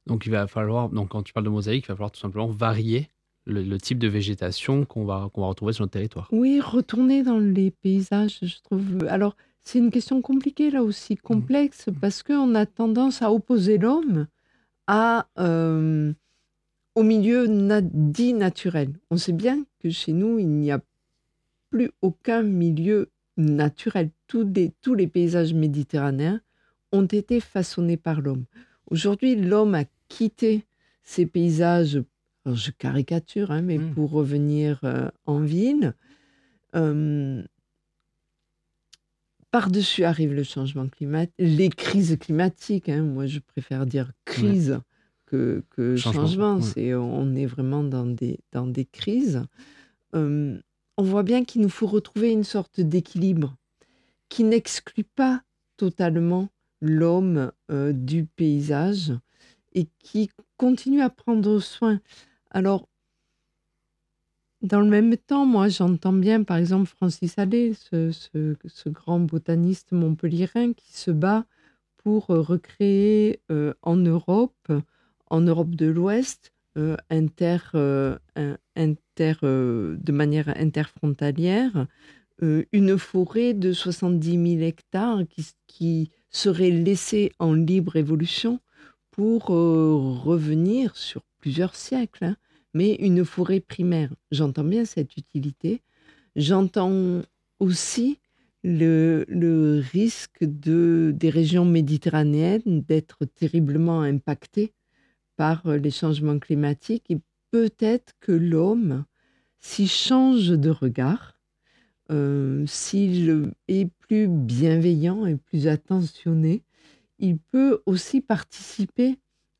Donc il va falloir, donc quand tu parles de mosaïque, il va falloir tout simplement varier le, le type de végétation qu'on va, qu'on va retrouver sur notre territoire. Oui, retourner dans les paysages, je trouve. Alors, c'est une question compliquée là aussi, complexe, parce qu'on a tendance à opposer l'homme à, euh, au milieu na- dit naturel. On sait bien que chez nous, il n'y a plus aucun milieu naturel. Tous les paysages méditerranéens ont été façonnés par l'homme. Aujourd'hui, l'homme a quitté ces paysages, alors je caricature, hein, mais Mm. pour revenir euh, en ville. Euh, par-dessus arrive le changement climatique, les crises climatiques. hein. Moi, je préfère dire crise que, que Changement, changement. ouais. C'est, on est vraiment dans des, dans des crises. Euh, on voit bien qu'il nous faut retrouver une sorte d'équilibre qui n'exclut pas totalement l'homme du paysage et qui continue à prendre soin. Alors, dans le même temps, moi, j'entends bien, par exemple, Francis Allais, ce, grand botaniste montpelliérain qui se bat pour euh, recréer euh, en Europe, en Europe de l'Ouest, euh, de manière interfrontalière, une forêt de 70 000 hectares qui, serait laissée en libre évolution pour revenir sur plusieurs siècles, hein, mais une forêt primaire. J'entends bien cette utilité. J'entends aussi le, risque de, des régions méditerranéennes d'être terriblement impactées par euh, les changements climatiques et peut-être que l'homme, s'il change de regard, euh, s'il est plus bienveillant et plus attentionné, il peut aussi participer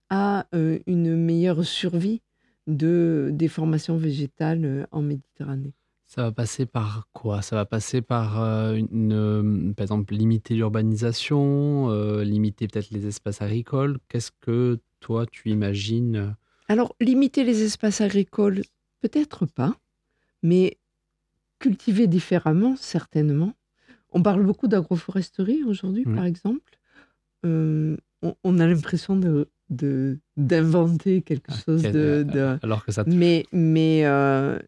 à euh, une meilleure survie de, des formations végétales euh, en Méditerranée. Ça va passer par quoi? Ça va passer par, euh, une, euh, par exemple, limiter l'urbanisation, euh, limiter peut-être les espaces agricoles? Qu'est-ce que toi, tu imagines? Alors, limiter les espaces agricoles, peut-être pas, mais cultiver différemment, certainement. On parle beaucoup d'agroforesterie aujourd'hui, Oui. par exemple. On, on a l'impression de de- d'inventer quelque chose Ok, de, euh, de- Alors que ça te Mais, mais euh,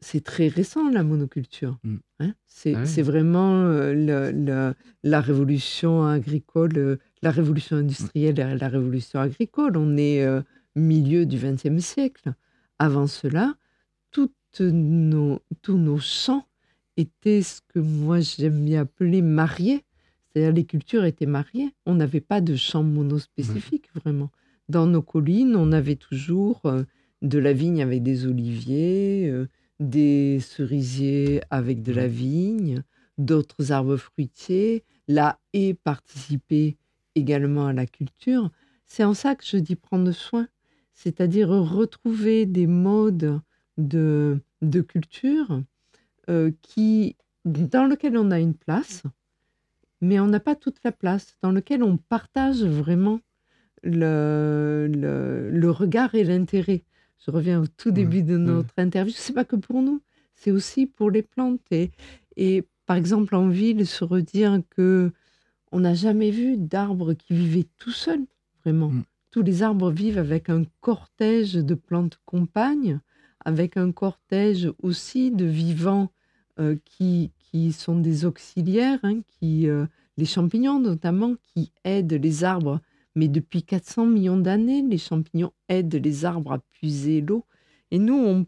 c'est très récent, la monoculture. Mm. hein. c'est Ah oui. vraiment euh, le- le- la révolution agricole, euh, la révolution industrielle et la révolution agricole. On est milieu du XXe siècle. Avant cela, toutes nos, tous nos champs étaient ce que moi j'aime bien appeler mariés. C'est-à-dire les cultures étaient mariées. On n'avait pas de champs monospécifiques, vraiment. Dans nos collines, on avait toujours euh, de la vigne avec des oliviers, euh, des cerisiers avec de la vigne, d'autres arbres fruitiers. La haie participait également à la culture. C'est en ça que je dis prendre soin, c'est-à-dire retrouver des modes de, de culture euh, qui, dans lesquels on a une place, mais on n'a pas toute la place, dans lequel on partage vraiment le, le, le regard et l'intérêt. Je reviens au tout début de ouais. notre interview. C'est pas que pour nous, c'est aussi pour les plantes. Et, et par exemple, en ville, se redire que on n'a jamais vu d'arbre qui vivait tout seul, vraiment. Mm. Tous les arbres vivent avec un cortège de plantes compagnes, avec un cortège aussi de vivants euh, qui, qui sont des auxiliaires, hein, qui, euh, les champignons notamment, qui aident les arbres. Mais depuis 400 millions d'années, les champignons aident les arbres à puiser l'eau. Et nous, on,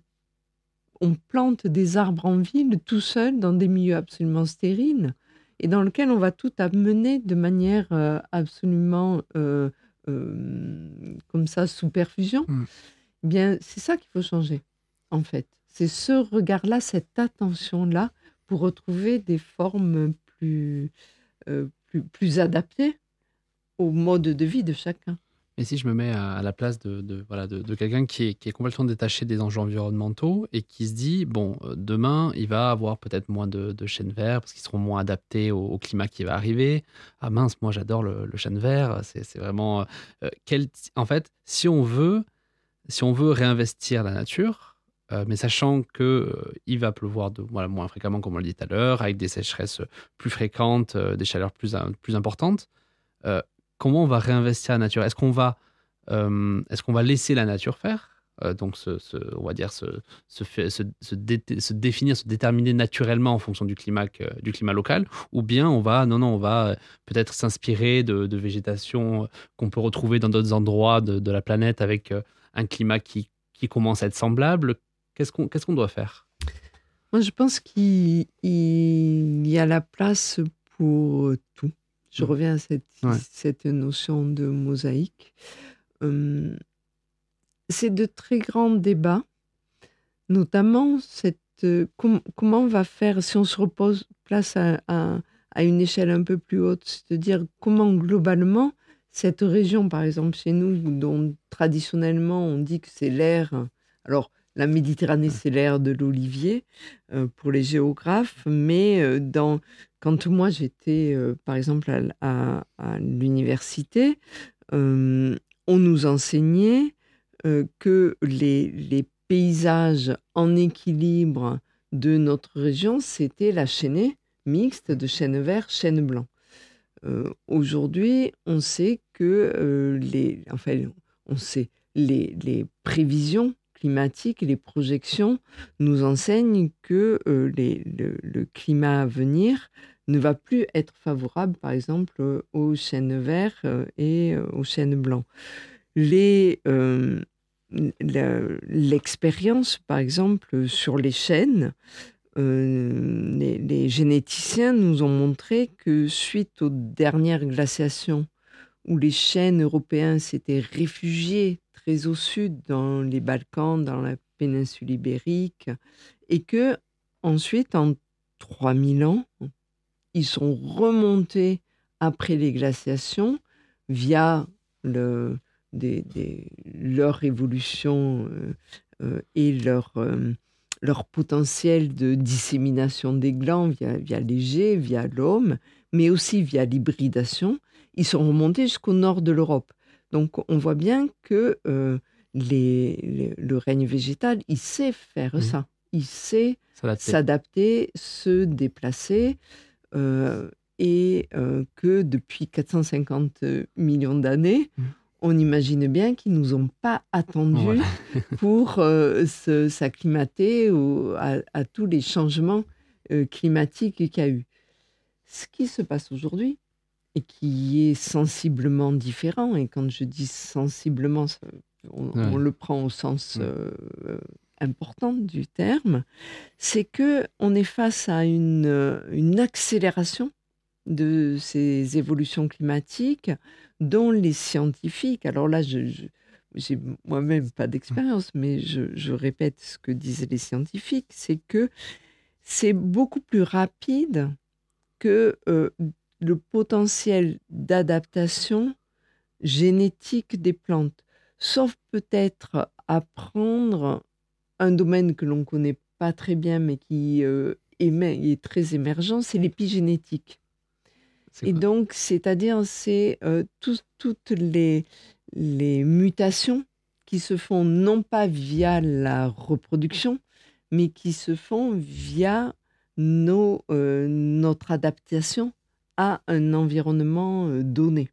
on plante des arbres en ville tout seul dans des milieux absolument stériles et dans lesquels on va tout amener de manière euh, absolument euh, comme ça, sous perfusion. Mm. Eh bien, c'est ça qu'il faut changer, en fait. C'est ce regard-là, cette attention-là, pour retrouver des formes plus, euh, plus, plus adaptées au mode de vie de chacun. Et si je me mets à la place de, voilà, de, quelqu'un qui est, complètement détaché des enjeux environnementaux et qui se dit, bon, euh, demain, il va avoir peut-être moins de, de chênes verts parce qu'ils seront moins adaptés au, climat qui va arriver. Ah mince, moi j'adore le, chêne vert. C'est vraiment... euh, euh, en fait, si on veut, si on veut réinvestir la nature, euh, mais sachant que euh, il va pleuvoir moins fréquemment, comme on le dit tout à l'heure, avec des sécheresses plus fréquentes, euh, des chaleurs plus, importantes, euh, comment on va réinvestir la nature? Est-ce qu'on va, euh, est-ce va laisser la nature faire? Euh, donc, on va dire se, définir, se déterminer naturellement en fonction du climat, local, ou bien on va, non, non, on va euh, peut-être s'inspirer de, de végétation euh, qu'on peut retrouver dans d'autres endroits de, la planète avec euh, un climat qui commence à être semblable. Qu'est-ce qu'on doit faire? Moi, je pense qu'il il y a la place pour tout. Je Mm. reviens à cette, Ouais. cette notion de mosaïque. Hum, c'est de très grands débats, notamment cette, euh, com- comment on va faire si on se repose place à, à- à une échelle un peu plus haute, c'est-à-dire comment globalement cette région, par exemple chez nous, dont traditionnellement on dit que c'est l'air, alors la Méditerranée c'est l'air de l'olivier euh, pour les géographes, mais euh, dans, quand moi j'étais euh, par exemple à, l- à- à l'université, euh, on nous enseignait que les, les paysages en équilibre de notre région, c'était la chaînée mixte de chêne vert, chêne blanc. Aujourd'hui, on sait que les, enfin, on sait les, les prévisions climatiques, les projections nous enseignent que euh, le, climat à venir ne va plus être favorable, par exemple, euh, aux chênes verts euh, et aux chênes blancs. L'expérience, par exemple, sur les chênes, les généticiens nous ont montré que suite aux dernières glaciations, où les chênes européens s'étaient réfugiés très au sud, dans les Balkans, dans la péninsule ibérique, et que ensuite, en 3000 ans, ils sont remontés après les glaciations via leur évolution euh, euh, et leur, euh, leur potentiel de dissémination des glands via, via les via l'homme, mais aussi via l'hybridation. Ils sont remontés jusqu'au nord de l'Europe. Donc on voit bien que euh, les- les- le règne végétal, il sait faire Mhm. ça. Il sait S'adapter. se déplacer, euh, et euh, que depuis 450 millions d'années, Mhm. on imagine bien qu'ils nous ont pas attendus Voilà. pour euh, s'acclimater à, à tous les changements euh, climatiques qu'il y a eu. Ce qui se passe aujourd'hui, et qui est sensiblement différent, et quand je dis sensiblement, on, Ouais. on le prend au sens euh, euh, important du terme, c'est que on est face à une, euh, une accélération de ces évolutions climatiques dont les scientifiques, alors là, je, je- j'ai moi-même pas d'expérience, mais je, je répète ce que disaient les scientifiques, c'est que c'est beaucoup plus rapide que euh, le potentiel d'adaptation génétique des plantes, sauf peut-être apprendre un domaine que l'on connaît pas très bien, mais qui euh, est très émergent, c'est l'épigénétique. Et quoi donc, c'est-à-dire, c'est euh, tout- toutes les, les mutations qui se font non pas via la reproduction, mais qui se font via nos, euh, notre adaptation à un environnement euh, donné.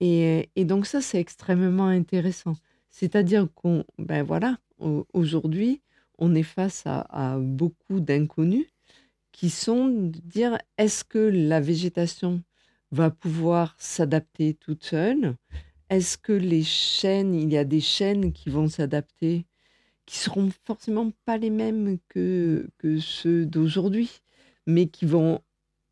Et, et donc ça, c'est extrêmement intéressant. C'est-à-dire qu'on, ben voilà, au- aujourd'hui, on est face à, à beaucoup d'inconnus qui sont de dire est-ce que la végétation va pouvoir s'adapter toute seule? Est-ce que les chaînes, il y a des chaînes qui vont s'adapter, qui seront forcément pas les mêmes que, que ceux d'aujourd'hui, mais qui vont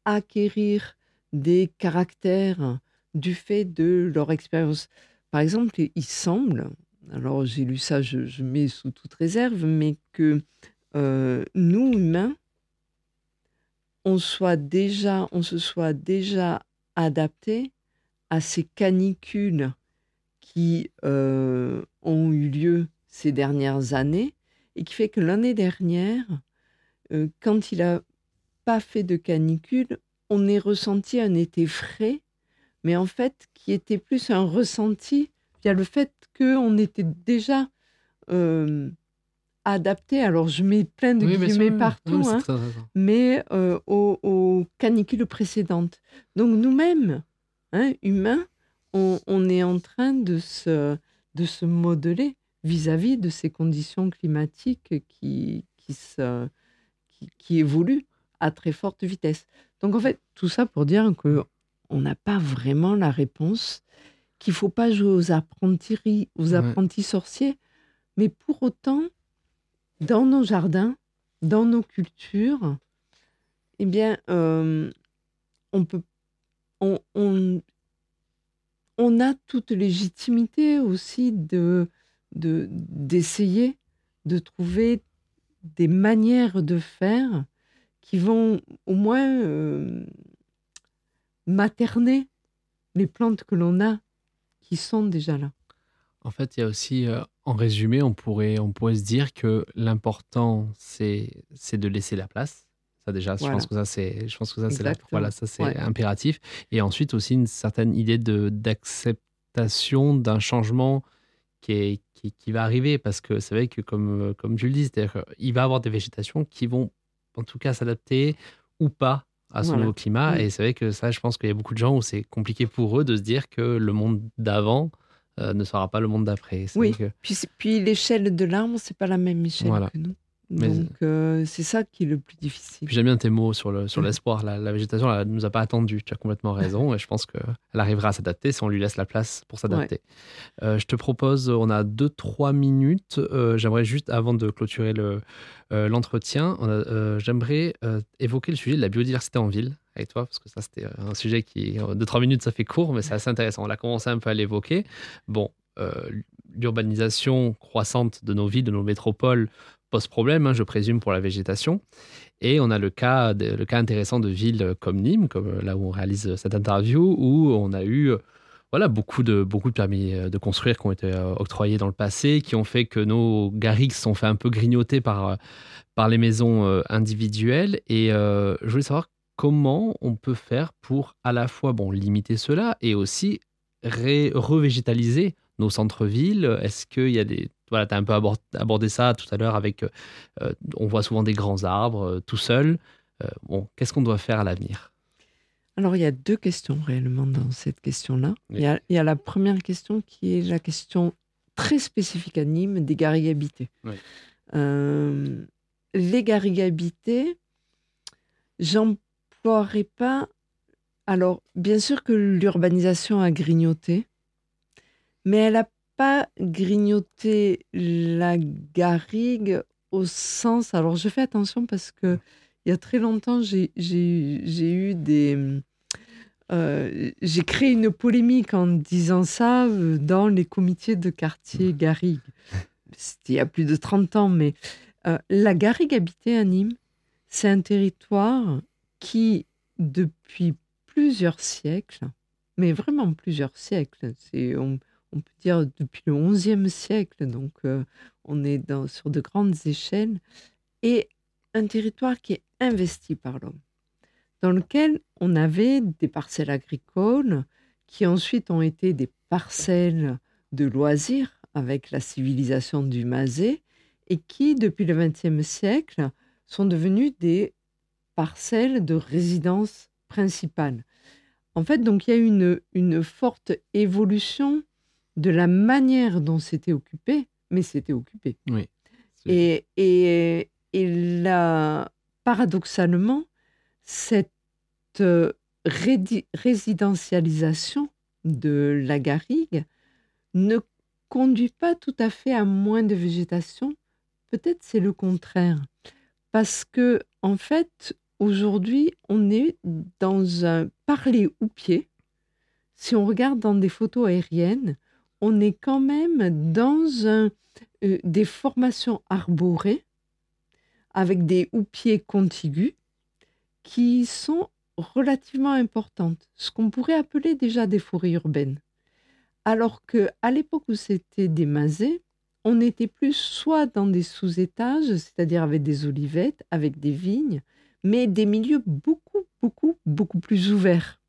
acquérir des caractères du fait de leur expérience. Par exemple, il semble, alors j'ai lu ça, je, mets sous toute réserve, mais que euh, nous, humains, on, soit déjà, on se soit déjà adapté à ces canicules qui euh, ont eu lieu ces dernières années et qui fait que l'année dernière, euh, quand il n'a pas fait de canicule, on est ressenti un été frais, mais en fait qui était plus un ressenti via le fait qu'on était déjà euh, adapté. Alors je mets plein de Oui, sûr, guillemets partout, Oui, hein, très mais euh, aux, aux canicules précédentes. Donc nous-mêmes, hein, humains, on, on est en train de se, de se modeler vis-à-vis de ces conditions climatiques qui, qui, se, qui, qui évoluent à très forte vitesse. Donc en fait, tout ça pour dire que on n'a pas vraiment la réponse, qu'il faut pas jouer aux apprentis, aux Ouais. apprentis sorciers, mais pour autant, dans nos jardins, dans nos cultures, eh bien, euh, on peut, on, on, on a toute légitimité aussi de de- d'essayer de trouver des manières de faire qui vont au moins euh, materner les plantes que l'on a qui sont déjà là. En fait, il y a aussi, euh, en résumé, on pourrait, on pourrait se dire que l'important, c'est de laisser la place. Ça déjà, je pense que ça, c'est, je pense que ça, c'est voilà, ça, c'est Ouais. impératif. Et ensuite aussi une certaine idée de d'acceptation d'un changement qui, est, qui, qui va arriver, parce que c'est vrai que comme, comme tu le dis, c'est-à-dire qu'il va y avoir des végétations qui vont, en tout cas, s'adapter ou pas à Voilà. nouveau climat. Et c'est vrai que ça, je pense qu'il y a beaucoup de gens où c'est compliqué pour eux de se dire que le monde d'avant euh, ne sera pas le monde d'après. Oui. que- Puis, puis l'échelle de l'arbre, c'est pas la même échelle Voilà. que nous. Mais- Donc euh, c'est ça qui est le plus difficile. J'aime bien tes mots sur le sur l'espoir. La, la végétation, elle ne nous a pas attendu. Tu as complètement raison. Et je pense qu'elle arrivera à s'adapter si on lui laisse la place pour s'adapter. Euh, je te propose, on a 2-3 minutes. Euh, j'aimerais juste, avant de clôturer le, l'entretien, j'aimerais évoquer le sujet de la biodiversité en ville avec toi, parce que ça, c'était un sujet qui, 2-3 minutes, ça fait court, mais c'est assez intéressant. On a commencé un peu à l'évoquer. Bon, l'urbanisation croissante de nos villes, de nos métropoles, pose problème, hein, je présume, pour la végétation. Et on a le cas, le cas intéressant de villes comme Nîmes, euh, là où on réalise cette interview, où on a eu euh, voilà, beaucoup, de, beaucoup de permis euh, de construire qui ont été euh, octroyés dans le passé, qui ont fait que nos garrigues sont fait un peu grignoter par, euh, par les maisons euh, individuelles. Et euh, je voulais savoir comment on peut faire pour à la fois bon, limiter cela et aussi revégétaliser nos centres-villes Est-ce qu'il y a des... Voilà, tu as un peu abord- abordé ça tout à l'heure avec... euh, on voit souvent des grands arbres euh, tout seuls. Euh, bon, qu'est-ce qu'on doit faire à l'avenir? Alors, il y a deux questions réellement dans cette question-là. Oui. Il, y a, il y a la première question qui est la question très spécifique à Nîmes des garrigues habitées. Oui. Euh, les garrigues habitées, j'emploierai pas. Alors, bien sûr que l'urbanisation a grignoté, mais elle n'a pas grignoté la garrigue au sens. Alors, je fais attention parce que il y a très longtemps, j'ai eu des. euh, j'ai créé une polémique en disant ça euh, dans les comités de quartier Garrigue. C'était il y a plus de 30 ans, mais euh, la Garrigue habitée à Nîmes, c'est un territoire qui, depuis plusieurs siècles, mais vraiment plusieurs siècles, c'est, on, on peut dire depuis le XIe siècle, donc euh, on est sur de grandes échelles, et un territoire qui est investi par l'homme, dans lequel on avait des parcelles agricoles qui ensuite ont été des parcelles de loisirs avec la civilisation du Mazet et qui, depuis le XXe siècle, sont devenues des parcelles de résidence principale. En fait, donc il y a une, une forte évolution de la manière dont c'était occupé, mais c'était occupé. Oui. Et, et, et là, paradoxalement, cette euh, résidentialisation de la garrigue ne conduit pas tout à fait à moins de végétation. Peut-être c'est le contraire. Parce que, en fait, aujourd'hui, on est dans un parler ou pied. Si on regarde dans des photos aériennes, on est quand même dans euh, des formations arborées avec des houppiers contigus qui sont relativement importantes, ce qu'on pourrait appeler déjà des forêts urbaines. Alors que à l'époque où c'était des on était plus soit dans des sous-étages, c'est-à-dire avec des olivettes, avec des vignes, mais des milieux beaucoup, beaucoup, beaucoup plus ouverts.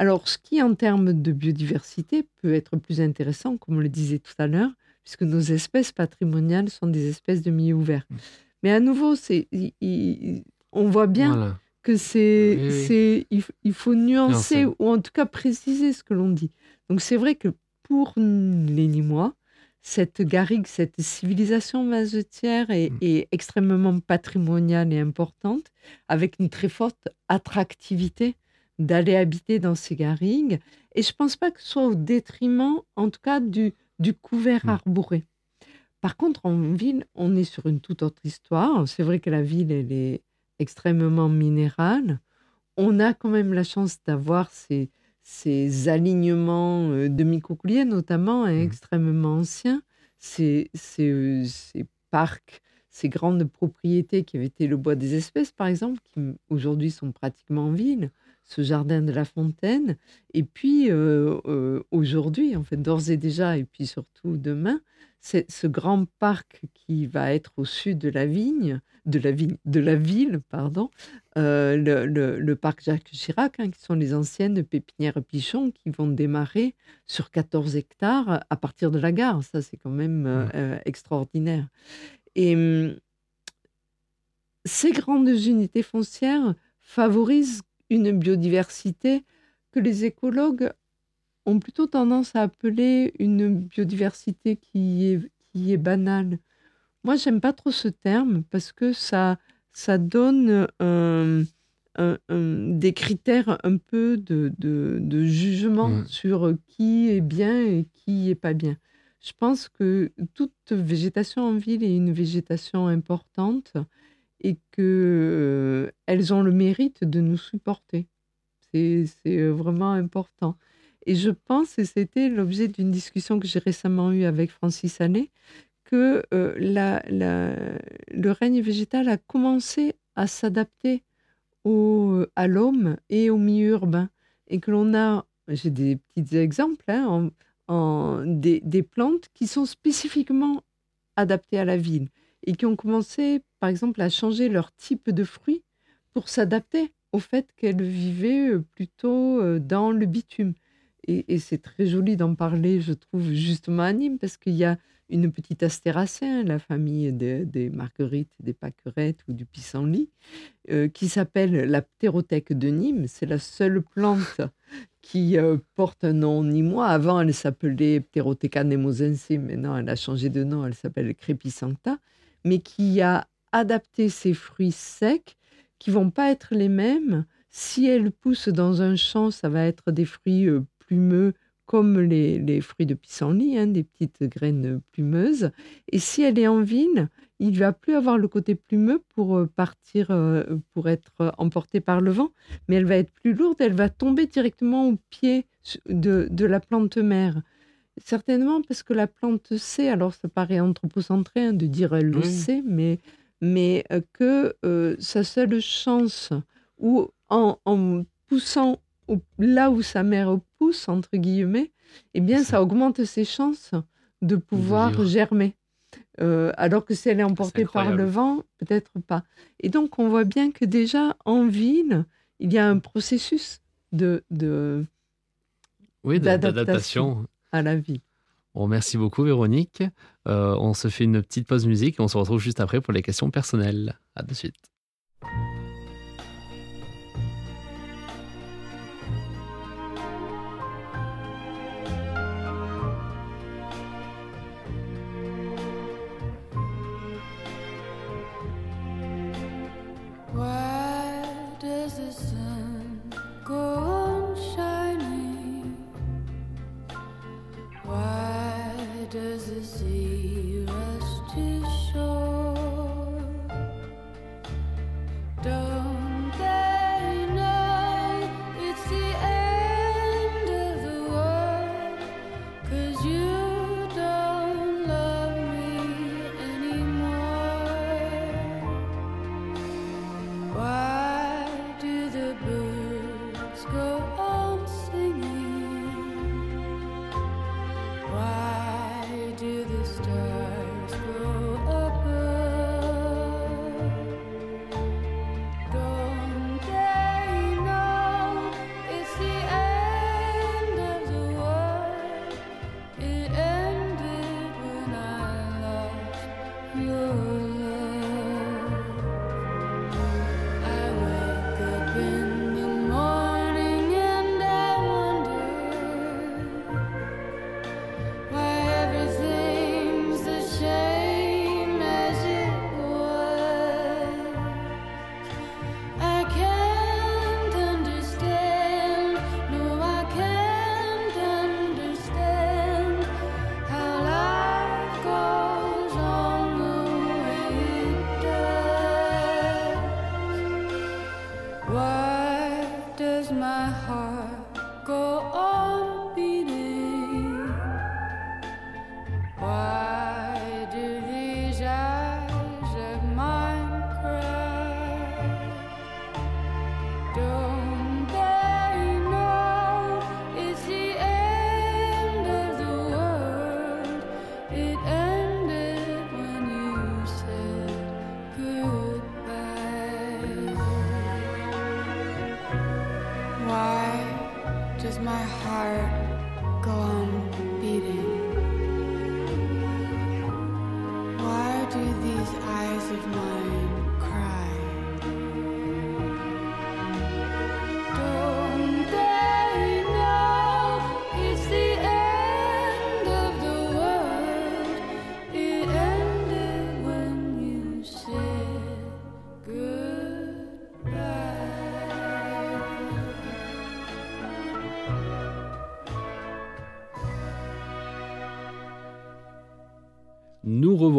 Alors, ce qui, en termes de biodiversité, peut être plus intéressant, comme on le disait tout à l'heure, puisque nos espèces patrimoniales sont des espèces de milieux ouverts. Mm. Mais à nouveau, c'est, il- il- on voit bien Voilà. que c'est, Oui, oui. c'est, il, faut nuancer ou en tout cas préciser ce que l'on dit. Donc c'est vrai que pour les Nîmois, cette garrigue, cette civilisation mazetière est, Mm. est extrêmement patrimoniale et importante, avec une très forte attractivité d'aller habiter dans ces garrigues. Et je pense pas que ce soit au détriment, en tout cas, du, du couvert Mm. arboré. Par contre, en ville, on est sur une toute autre histoire. C'est vrai que la ville, elle est extrêmement minérale. On a quand même la chance d'avoir ces, ces alignements euh, de microcouliers, notamment, hein, Mhm. extrêmement anciens. Ces, ces, euh, ces parcs, ces grandes propriétés qui avaient été le bois des espèces, par exemple, qui aujourd'hui sont pratiquement en ville. Ce jardin de la fontaine. Et puis, euh, euh, aujourd'hui, en fait, d'ores et déjà, et puis surtout demain, c'est ce grand parc qui va être au sud de la vigne, de la vigne, de la ville, pardon, euh, le, le- le parc Jacques Chirac, hein, qui sont les anciennes pépinières Pichon, qui vont démarrer sur 14 hectares à partir de la gare. Ça, c'est quand même euh, extraordinaire. Et hum, ces grandes unités foncières favorisent une biodiversité que les écologues ont plutôt tendance à appeler une biodiversité qui est, qui est banale. Moi, j'aime pas trop ce terme parce que ça, ça donne un- un- des critères un peu de, de, de jugement sur qui est bien et qui est pas bien. Je pense que toute végétation en ville est une végétation importante et que euh, elles ont le mérite de nous supporter. C'est euh, vraiment important. Et je pense, et c'était l'objet d'une discussion que j'ai récemment eue avec Francis Allais, que euh, le règne végétal a commencé à s'adapter à l'homme et au milieu urbain. Et que l'on a, j'ai des petits exemples, hein, en- en- des, des plantes qui sont spécifiquement adaptées à la ville et qui ont commencé, par exemple, à changer leur type de fruits pour s'adapter au fait qu'elles vivaient euh, plutôt euh, dans le bitume. Et, c'est très joli d'en parler, je trouve, justement à Nîmes, parce qu'il y a une petite astéracée, hein, la famille des, marguerites, des pâquerettes ou du pissenlit, euh, qui s'appelle la ptérothèque de Nîmes. C'est la seule plante qui porte un nom nîmois. Avant, elle s'appelait Pterotheca nemosense, maintenant elle a changé de nom, elle s'appelle Crépicenta, mais qui a adapté ses fruits secs qui vont pas être les mêmes. Si elle pousse dans un champ, ça va être des fruits euh, plumeux comme les, fruits de pissenlit, hein, des petites graines plumeuses. Et si elle est en ville, il va plus avoir le côté plumeux pour euh, partir, euh, pour être emportée par le vent, mais elle va être plus lourde, elle va tomber directement au pied de la plante mère. Certainement parce que la plante sait, alors ça paraît anthropocentré hein, de dire elle le Oui. sait, mais, mais euh, que euh, sa seule chance, ou en, en poussant au- là où sa mère pousse, entre guillemets, eh bien Ça. ça augmente ses chances de pouvoir germer. Euh, alors que si elle est emportée par le vent, peut-être pas. Et donc on voit bien que déjà en ville, il y a un processus de, de Oui, d'adaptation. À la vie. Bon, merci beaucoup, Véronique. Euh, on se fait une petite pause musique et on se retrouve juste après pour les questions personnelles. À de suite.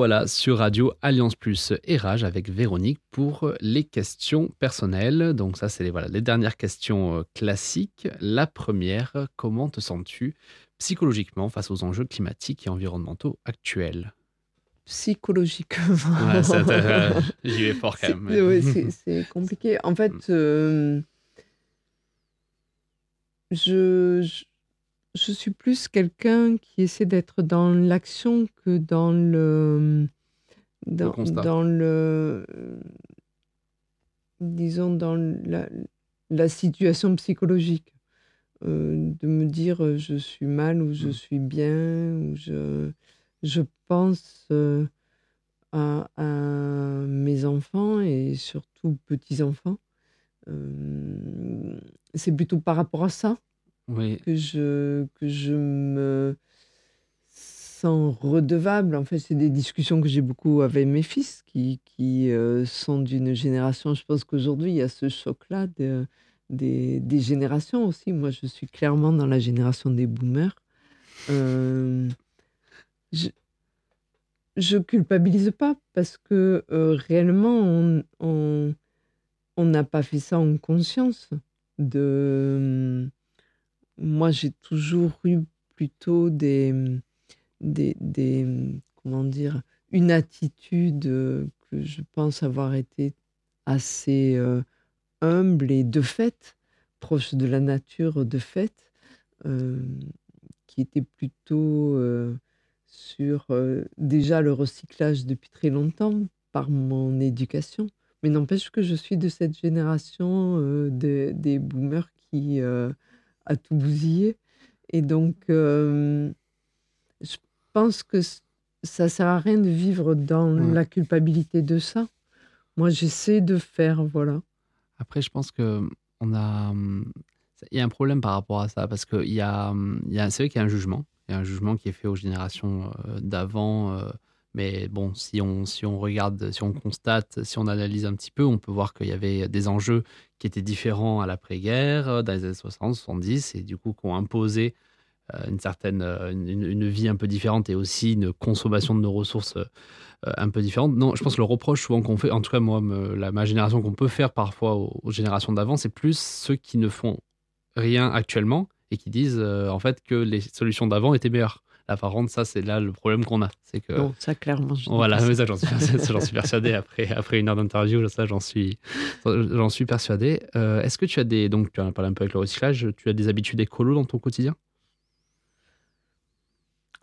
Revoilà sur Radio Alliance Plus et Rage avec Véronique pour les questions personnelles. Donc ça, c'est les, voilà, les dernières questions euh, classiques. La première, comment te sens-tu psychologiquement face aux enjeux climatiques et environnementaux actuels? Psychologiquement. Ouais, ça, t'as- J'y vais fort quand même. ouais, c'est c'est compliqué. En fait, euh, je, je, je suis plus quelqu'un qui essaie d'être dans l'action que dans le. Dans, constat. dans le. Disons, dans la, la situation psychologique. Euh, de me dire euh, je suis mal ou je Mm. suis bien, ou je, je pense. euh, à, à mes enfants et surtout petits-enfants. Euh, c'est plutôt par rapport à ça Que je, que je me sens redevable. En fait, c'est des discussions que j'ai beaucoup avec mes fils qui, qui euh, sont d'une génération. Je pense qu'aujourd'hui, il y a ce choc-là de- des, des générations aussi. Moi, je suis clairement dans la génération des boomers. Euh, je, je culpabilise pas parce que euh, réellement, on on- on n'a pas fait ça en conscience. De... Moi, j'ai toujours eu plutôt des, des, des- Comment dire Une attitude euh, que je pense avoir été assez euh, humble et de fait, proche de la nature de fait, euh, qui était plutôt. sur déjà le recyclage depuis très longtemps par mon éducation. Mais n'empêche que je suis de cette génération euh, de- des boomers qui a tout bousillé. Et donc, euh, je pense que ça sert à rien de vivre dans Ouais. la culpabilité de ça. Moi, j'essaie de faire, voilà. Après, je pense que on a, hum, il y a un problème par rapport à ça parce que il y a, hum, il y a, c'est vrai qu'il y a un jugement, il y a un jugement qui est fait aux générations euh, d'avant, euh, Mais bon, si on, si on regarde, si on constate, si on analyse un petit peu, on peut voir qu'il y avait des enjeux qui étaient différents à l'après-guerre, euh, dans les années 60, 70, et du coup, qui ont imposé euh, une certaine euh, une, une vie un peu différente et aussi une consommation de nos ressources un peu différente. Non, je pense que le reproche souvent qu'on fait, en tout cas moi, ma génération qu'on peut faire parfois aux, générations d'avant, c'est plus ceux qui ne font rien actuellement et qui disent en fait que les solutions d'avant étaient meilleures. Là, par contre, ça c'est là le problème qu'on a, c'est que Non, ça clairement. je voilà, mais ça j'en suis, persuadé- suis après après une heure d'interview, ça j'en suis j'en suis persuadé. Euh, Est-ce que tu as des donc tu en as parlé un peu avec le recyclage, tu as des habitudes écolo dans ton quotidien?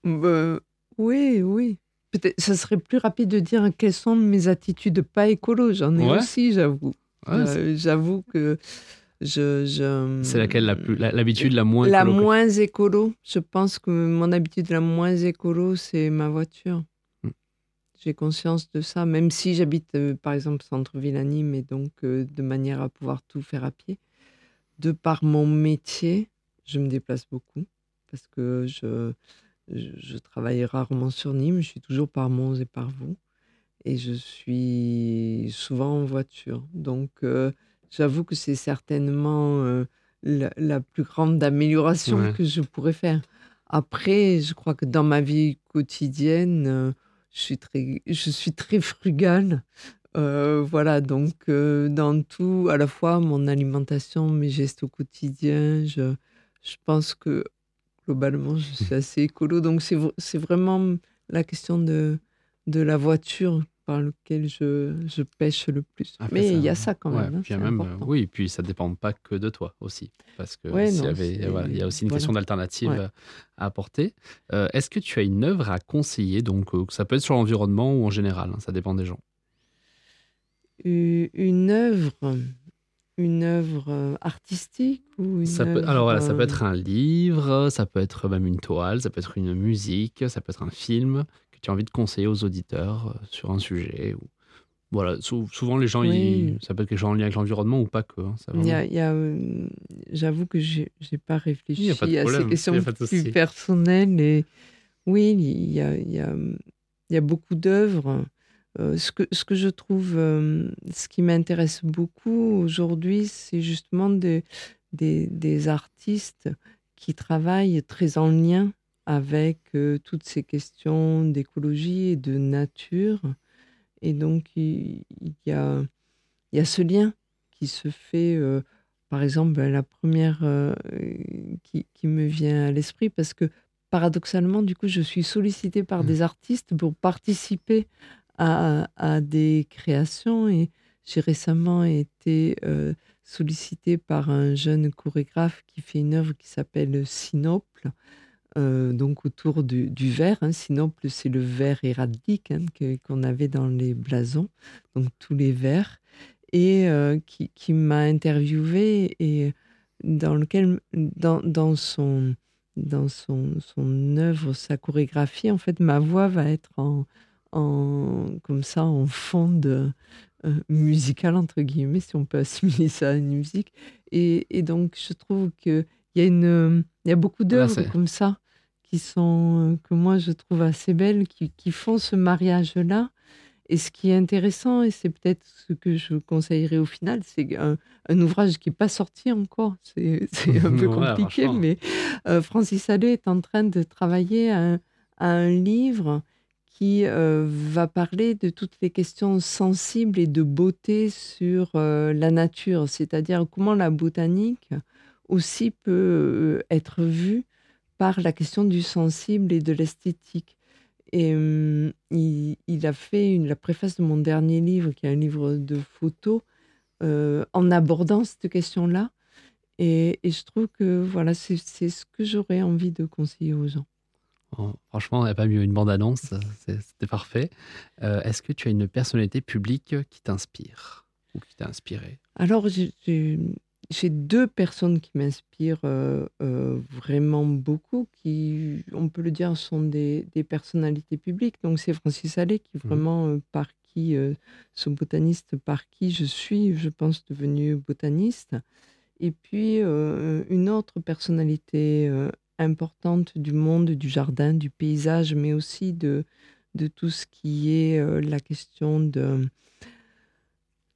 Euh, oui, oui. Peut-être, ça serait plus rapide de dire quelles sont mes attitudes pas écolo. J'en ai Ouais. aussi, j'avoue. Ouais, Euh, j'avoue que je, je- C'est laquelle la plus la- l'habitude la moins La écolo moins écolo. Je pense que mon habitude la moins écolo, c'est ma voiture. Hmm. J'ai conscience de ça, même si j'habite euh, par exemple centre-ville à Nîmes et donc euh, de manière à pouvoir tout faire à pied. De par mon métier, je me déplace beaucoup parce que je, je, je travaille rarement sur Nîmes, je suis toujours par Mons et par Vaux et je suis souvent en voiture. Donc euh, j'avoue que c'est certainement euh, la, la plus grande amélioration Ouais. que je pourrais faire. Après, je crois que dans ma vie quotidienne, euh, je suis très, je suis très frugale. Euh, voilà, donc euh, dans tout, à la fois mon alimentation, mes gestes au quotidien, je, je pense que globalement, je suis assez écolo. Donc c'est vraiment la question de, de la voiture par laquelle je, je pêche le plus. Après, Mais il y a ça quand ouais, même. hein, puis même, euh, important. oui, puis ça dépend pas que de toi aussi, parce que Ouais, y avait- voilà, il y a aussi une voilà. question d'alternative Ouais. euh, à apporter. Euh, Est-ce que tu as une œuvre à conseiller Donc, euh, ça peut être sur l'environnement ou en général, hein, ça dépend des gens. U- Une œuvre, une œuvre euh, artistique ou une Ça peut, œuvre, alors voilà, ça peut euh, être un livre, ça peut être même une toile, ça peut être une musique, ça peut être un film que tu as envie de conseiller aux auditeurs euh, sur un sujet. Ou... Voilà, sou- souvent les gens, Oui. ils, ça peut être quelque chose en lien avec l'environnement ou pas que. hein, vraiment- euh, j'avoue que j'ai n'ai pas réfléchi a pas de à ces questions de plus personnelles. Et oui, il y a, il y a, il y a beaucoup d'œuvres. Euh, ce, que, ce que je trouve, euh, ce qui m'intéresse beaucoup aujourd'hui, c'est justement des, des, des artistes qui travaillent très en lien avec euh, toutes ces questions d'écologie et de nature. Et donc, il, y, a, il y a ce lien qui se fait, euh, par exemple, ben, la première euh, qui, qui me vient à l'esprit, parce que paradoxalement, du coup, je suis sollicitée par Mm. des artistes pour participer à, à des créations et j'ai récemment été euh, sollicitée par un jeune chorégraphe qui fait une œuvre qui s'appelle Sinople, euh, donc autour du, du verre. Hein. Sinople, c'est le verre héraldique hein, que- qu'on avait dans les blasons, donc tous les verres, et euh, qui, qui m'a interviewé et dans lequel, dans, dans son dans son, son œuvre, sa chorégraphie, en fait, ma voix va être en, en comme ça, en fond de, euh, musical, entre guillemets, si on peut assimiler ça à une musique. Et, donc, je trouve qu'il y, a une- il y a beaucoup d'œuvres c'est- comme ça qui sont, euh, que moi, je trouve assez belles, qui, qui font ce mariage-là. Et ce qui est intéressant, et c'est peut-être ce que je conseillerais au final, c'est un, un ouvrage qui n'est pas sorti encore. C'est un peu compliqué, mais euh, Francis Allais est en train de travailler à un, à un livre qui euh, va parler de toutes les questions sensibles et de beauté sur euh, la nature, c'est-à-dire comment la botanique aussi peut euh, être vue par la question du sensible et de l'esthétique. Et hum, il, il a fait une, la préface de mon dernier livre, qui est un livre de photos, euh, en abordant cette question-là. Et, et je trouve que voilà, c'est ce que j'aurais envie de conseiller aux gens. Oh, franchement, il n'y a pas mieux une bande-annonce, c'était parfait. Euh, Est-ce que tu as une personnalité publique qui t'inspire ou qui t'a inspiré? Alors, j'ai- j'ai deux personnes qui m'inspirent euh, euh, vraiment beaucoup, qui, on peut le dire, sont des, des personnalités publiques. Donc, c'est Francis Allais, qui Mhm. vraiment, euh, par qui, ce botaniste par qui je suis, je pense, devenu botaniste. Et puis, une autre personnalité importante du monde, du jardin, du paysage, mais aussi de, de tout ce qui est la question de,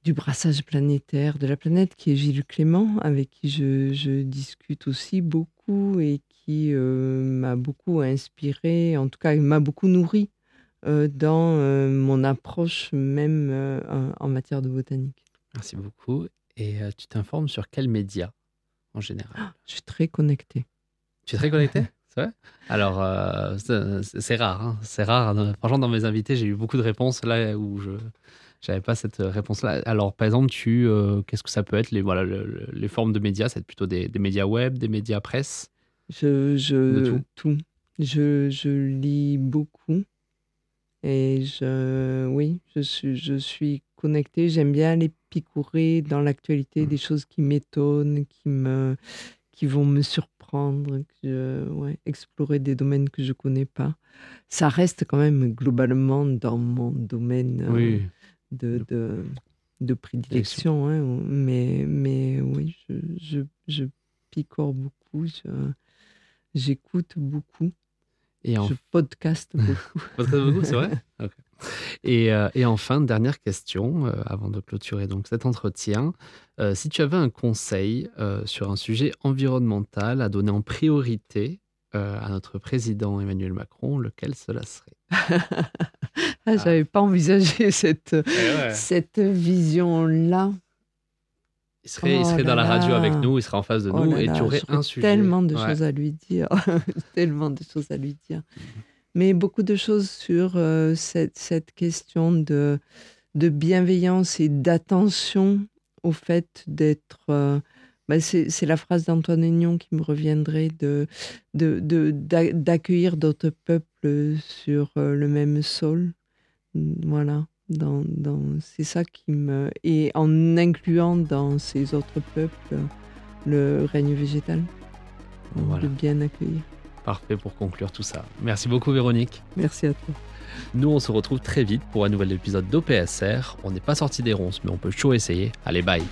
du brassage planétaire de la planète, qui est Gilles Clément, avec qui je, je discute aussi beaucoup et qui euh, m'a beaucoup inspiré, en tout cas, il m'a beaucoup nourri euh, dans euh, mon approche même en- matière de botanique. Merci beaucoup. Et tu t'informes sur quels médias en général? Je suis très connectée. Tu es très connecté C'est vrai? Alors, euh, c'est rare. hein. C'est rare. Franchement, dans mes invités, j'ai eu beaucoup de réponses là où je n'avais pas cette réponse-là. Alors, par exemple, tu, euh, qu'est-ce que ça peut être les, voilà, le- le- les formes de médias? C'est plutôt des, des médias web, des médias presse? Je, je, De tout. Je, je lis beaucoup. Et je, oui, je suis, je suis connectée. J'aime bien aller picorer dans l'actualité des choses qui m'étonnent, qui, me, qui vont me surprendre, que je- ouais, explorer des domaines que je ne connais pas. Ça reste quand même globalement dans mon domaine euh, Oui. De, de, de prédilection. hein, mais, mais oui, je, je, je picore beaucoup, j'écoute beaucoup, Et, en... je podcaste beaucoup. Podcast beaucoup, c'est vrai? Et, euh, et enfin, dernière question, euh, avant de clôturer donc cet entretien. Euh, si tu avais un conseil sur un sujet environnemental à donner en priorité euh, à notre président Emmanuel Macron, lequel cela serait Ah, J'avais pas envisagé cette, Eh cette vision-là. Il serait, il Oh serait dans la radio là. avec nous, il serait en face de Oh nous et là, tu aurais un sujet. tellement de Ouais. choses à lui dire, tellement de choses à lui dire. Mais beaucoup de choses sur euh, cette, cette question de, de bienveillance et d'attention au fait d'être. euh, bah, c'est la phrase d'Antoine Aignon qui me reviendrait de de- de- d'a- d'accueillir d'autres peuples sur euh, le même sol. Voilà. Dans, dans, c'est ça qui me. Et en incluant dans ces autres peuples le règne végétal. Voilà. De bien accueillir. Parfait pour conclure tout ça. Merci beaucoup Véronique. Merci à toi. Nous, on se retrouve très vite pour un nouvel épisode d'OPSR. On n'est pas sorti des ronces, mais on peut toujours essayer. Allez, bye